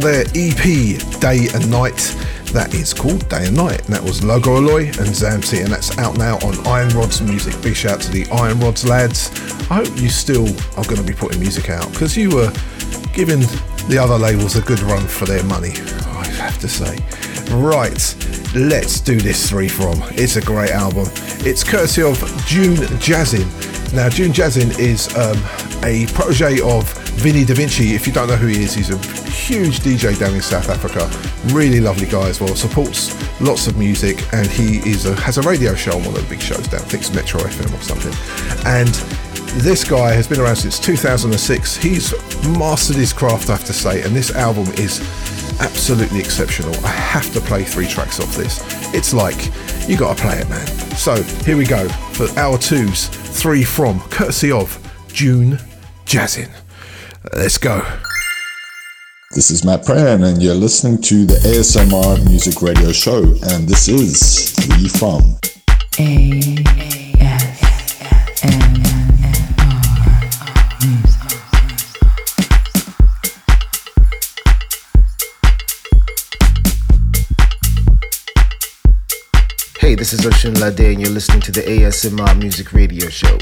Day and Night. That is called Day and Night, and that was Logo Aloy and Zamti, and that's out now on Iron Rods Music. Big shout out to the Iron Rods lads. I hope you still are going to be putting music out because you were giving the other labels a good run for their money, I have to say. Right, let's do this three from. It's a great album. It's courtesy of June Jazzin. Now, June Jazzin is um, a protege of Vinny Da Vinci. If you don't know who he is, he's a huge DJ down in South Africa. Really lovely guy as well. Supports lots of music, and he is a, has a radio show on one of the big shows down. I think it's Metro FM or something. And this guy has been around since 2006. He's mastered his craft, I have to say, and this album is absolutely exceptional. I have to play three tracks off this. It's like you got to play it, man. So here we go for hour two's three from, courtesy of June Jazzin. Let's go. This is Matt Pran, and you're listening to the ASMR Music Radio Show, and this is Three From. A S M R music. Hey, this is Ocean Lade, and you're listening to the ASMR Music Radio Show.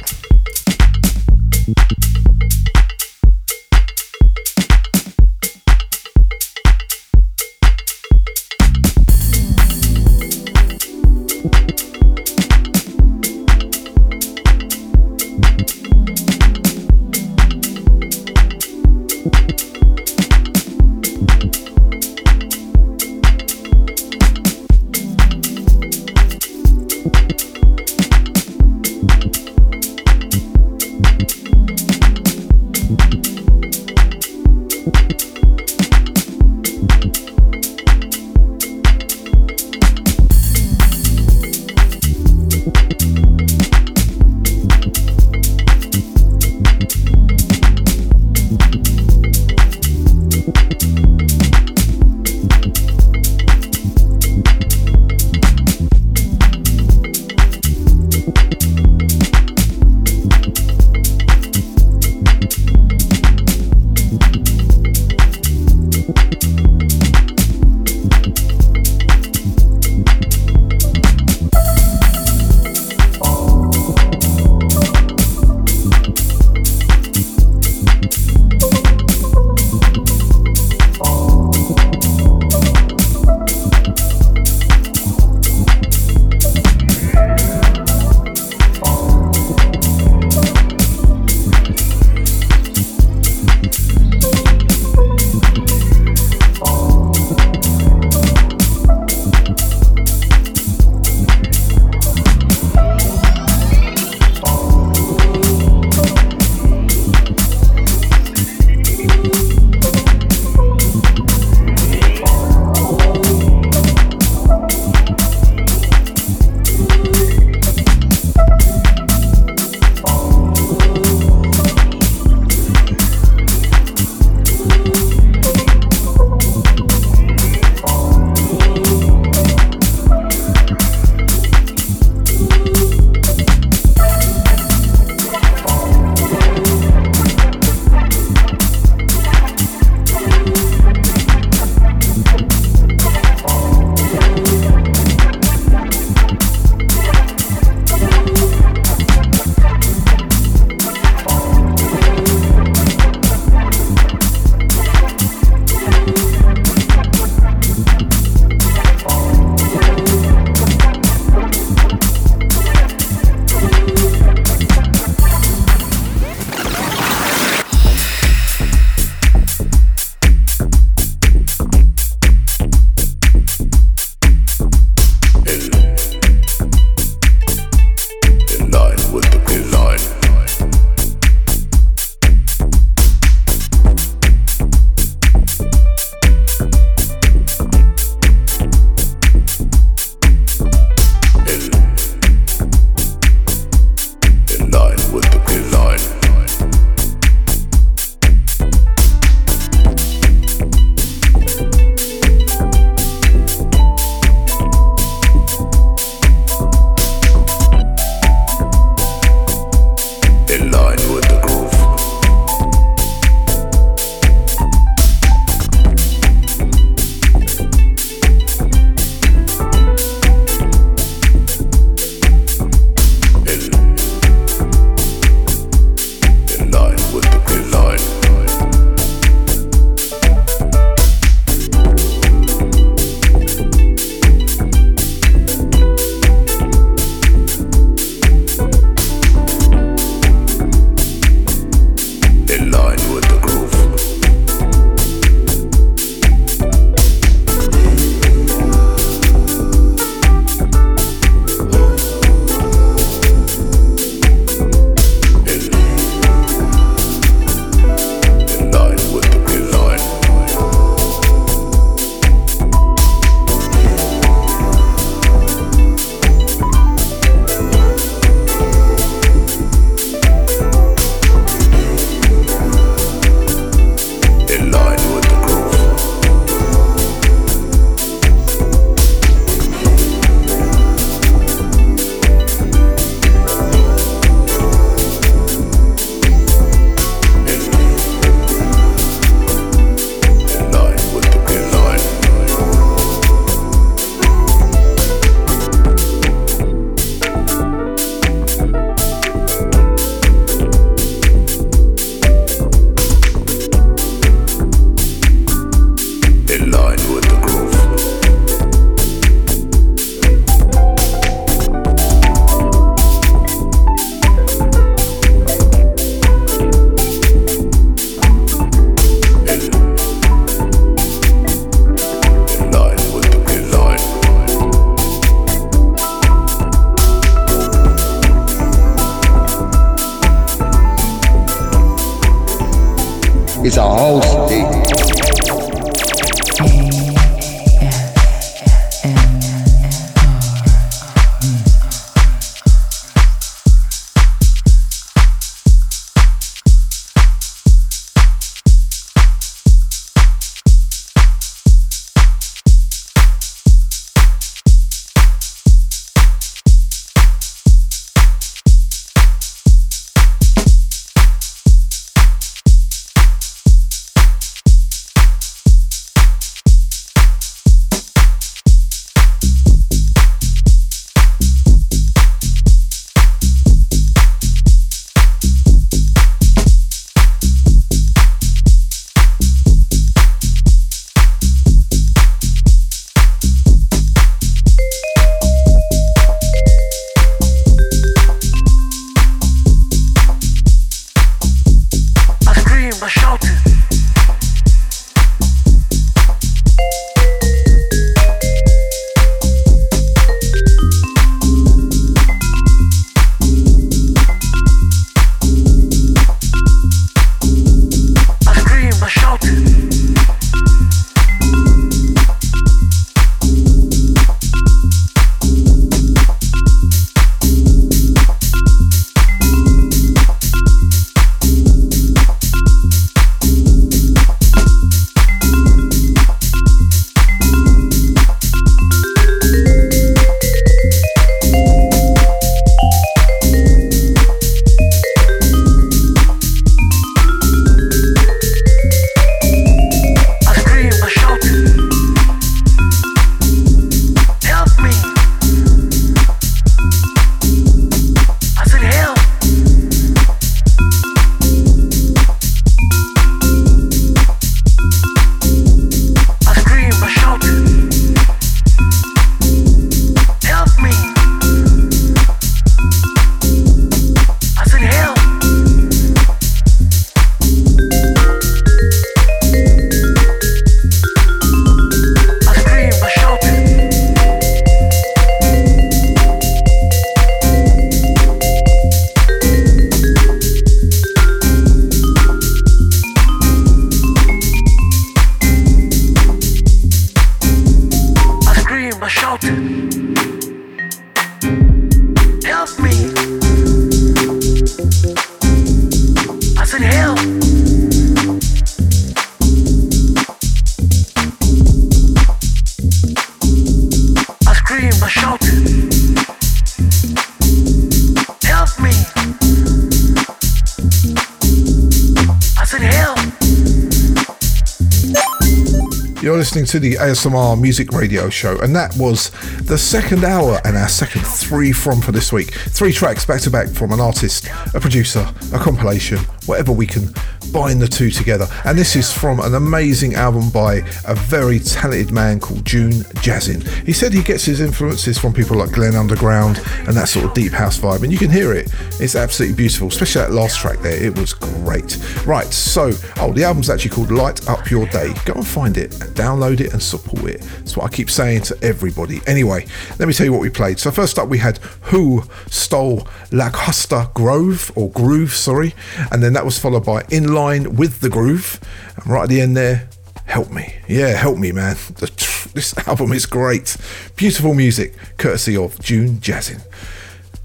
To the ASMR Music Radio Show, and that was the second hour and our second three from for this week. Three tracks back to back from an artist, a producer, a compilation, whatever we can bind the two together. And this is from an amazing album by a very talented man called June Jazzin. He said he gets his influences from people like Glenn Underground and that sort of deep house vibe, and you can hear it. It's absolutely beautiful, especially that last track there. It was great. Right, so, oh, the album's actually called Light Up Your Day. Go and find it, and download it, and support it. That's what I keep saying to everybody. Anyway, let me tell you what we played. So, first up, we had Who Stole lacosta Grove, or Groove, sorry, and then that was followed by In Line with the groove. And right at the end there, help me. Yeah, help me, man. This album is great. Beautiful music, courtesy of June Jazzin.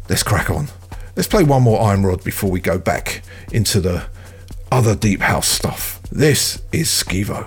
Let's crack on. Let's play one more Iron Rod before we go back into the other deep house stuff. This is Skivo.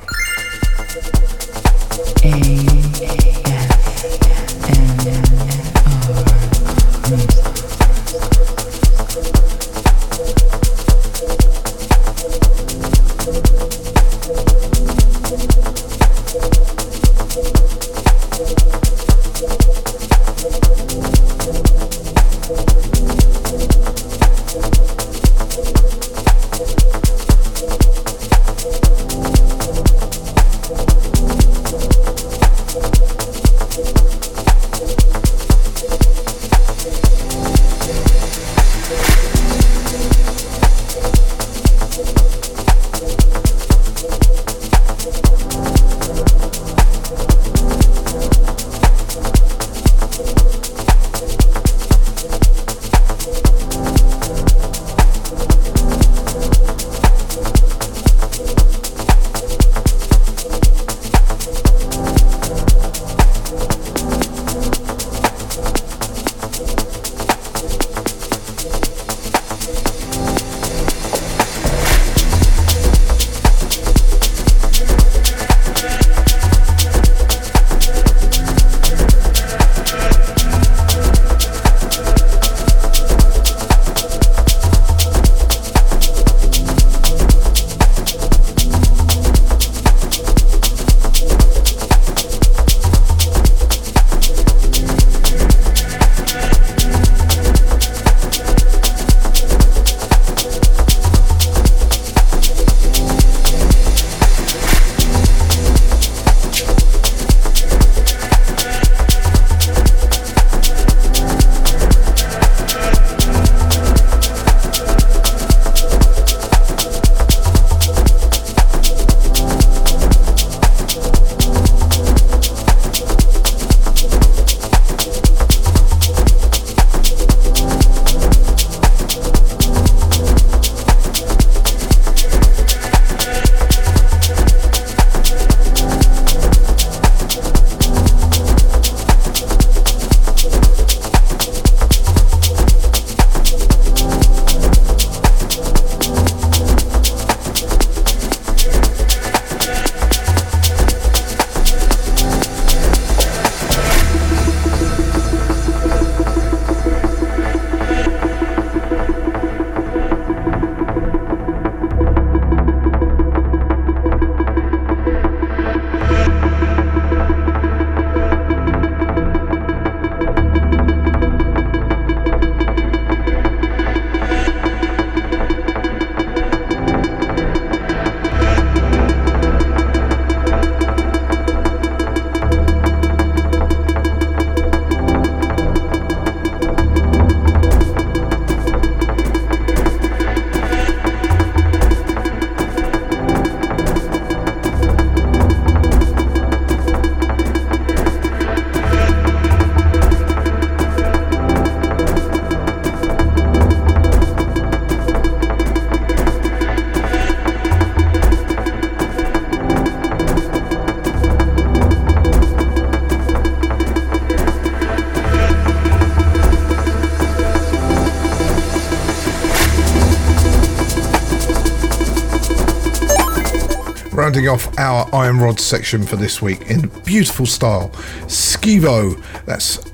Rounding off our Iron Rod section for this week in beautiful style. Skivo, that's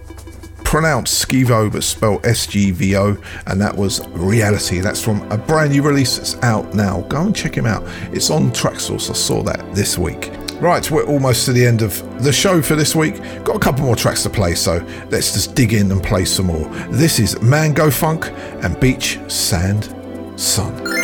pronounced Skivo but spelled S G V O, and that was Reality. That's from a brand new release that's out now. Go and check him out. It's on Traxsource. I saw that this week. Right, we're almost to the end of the show for this week. Got a couple more tracks to play, so let's just dig in and play some more. This is Mango Funk and Beach Sand Sun.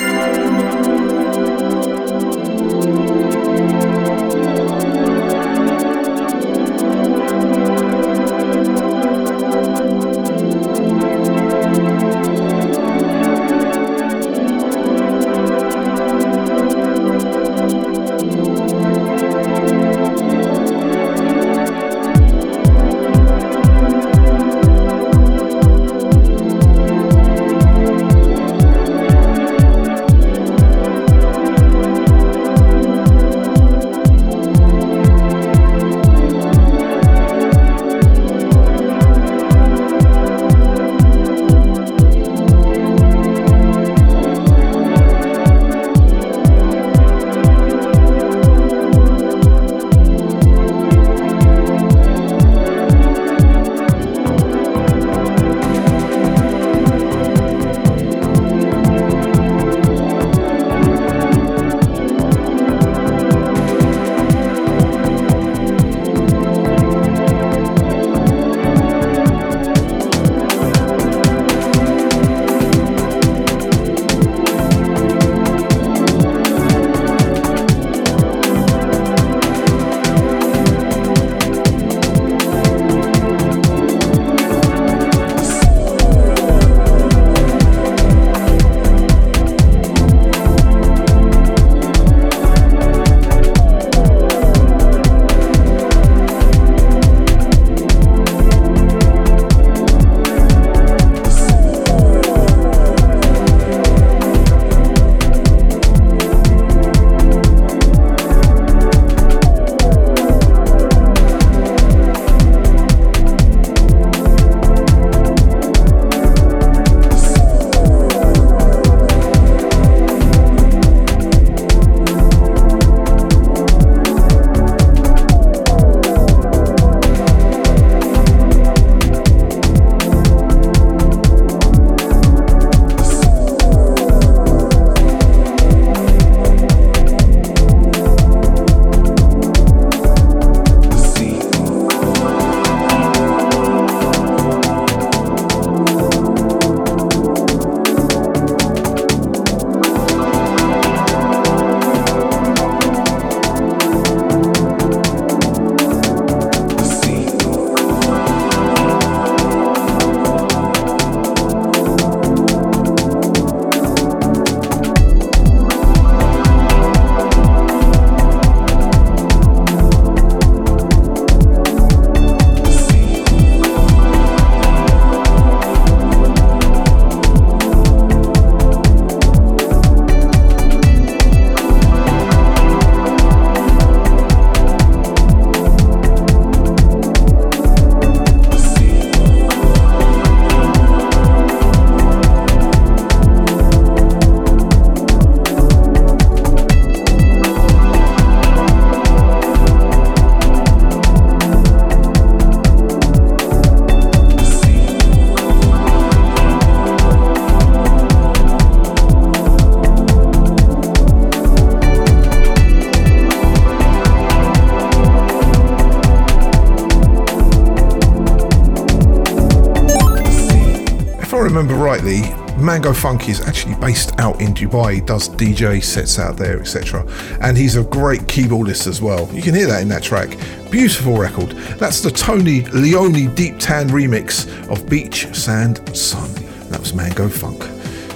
Mango Funk is actually based out in Dubai. He does DJ sets out there, etc. And he's a great keyboardist as well. You can hear that in that track. Beautiful record. That's the Tony Leone Deep Tan remix of Beach, Sand, Sun. That was Mango Funk.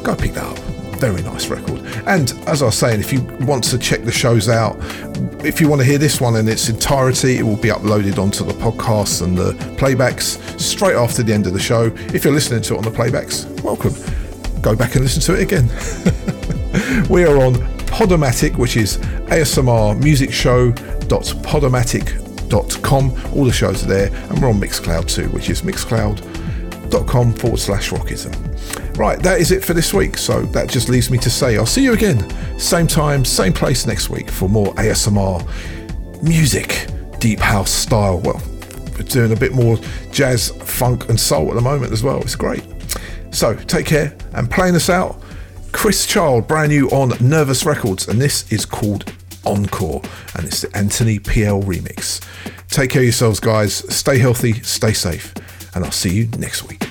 Go pick that up. Very nice record. And as I was saying, if you want to check the shows out, if you want to hear this one in its entirety, it will be uploaded onto the podcast and the playbacks straight after the end of the show. If you're listening to it on the playbacks, welcome go back and listen to it again. we are on Podomatic, which is asmrmusicshow.podomatic.com. All the shows are there, and we're on Mixcloud too, which is mixcloud.com forward slash rockism. Right, that is it for this week. So that just leaves me to say I'll see you again, same time, same place next week for more ASMR music, deep house style. Well, we're doing a bit more jazz, funk, and soul at the moment as well. It's great. So take care and playing us out. Chris Child, brand new on Nervous Records, and this is called Encore, and it's the Anthony PL remix. Take care of yourselves, guys. Stay healthy, stay safe, and I'll see you next week.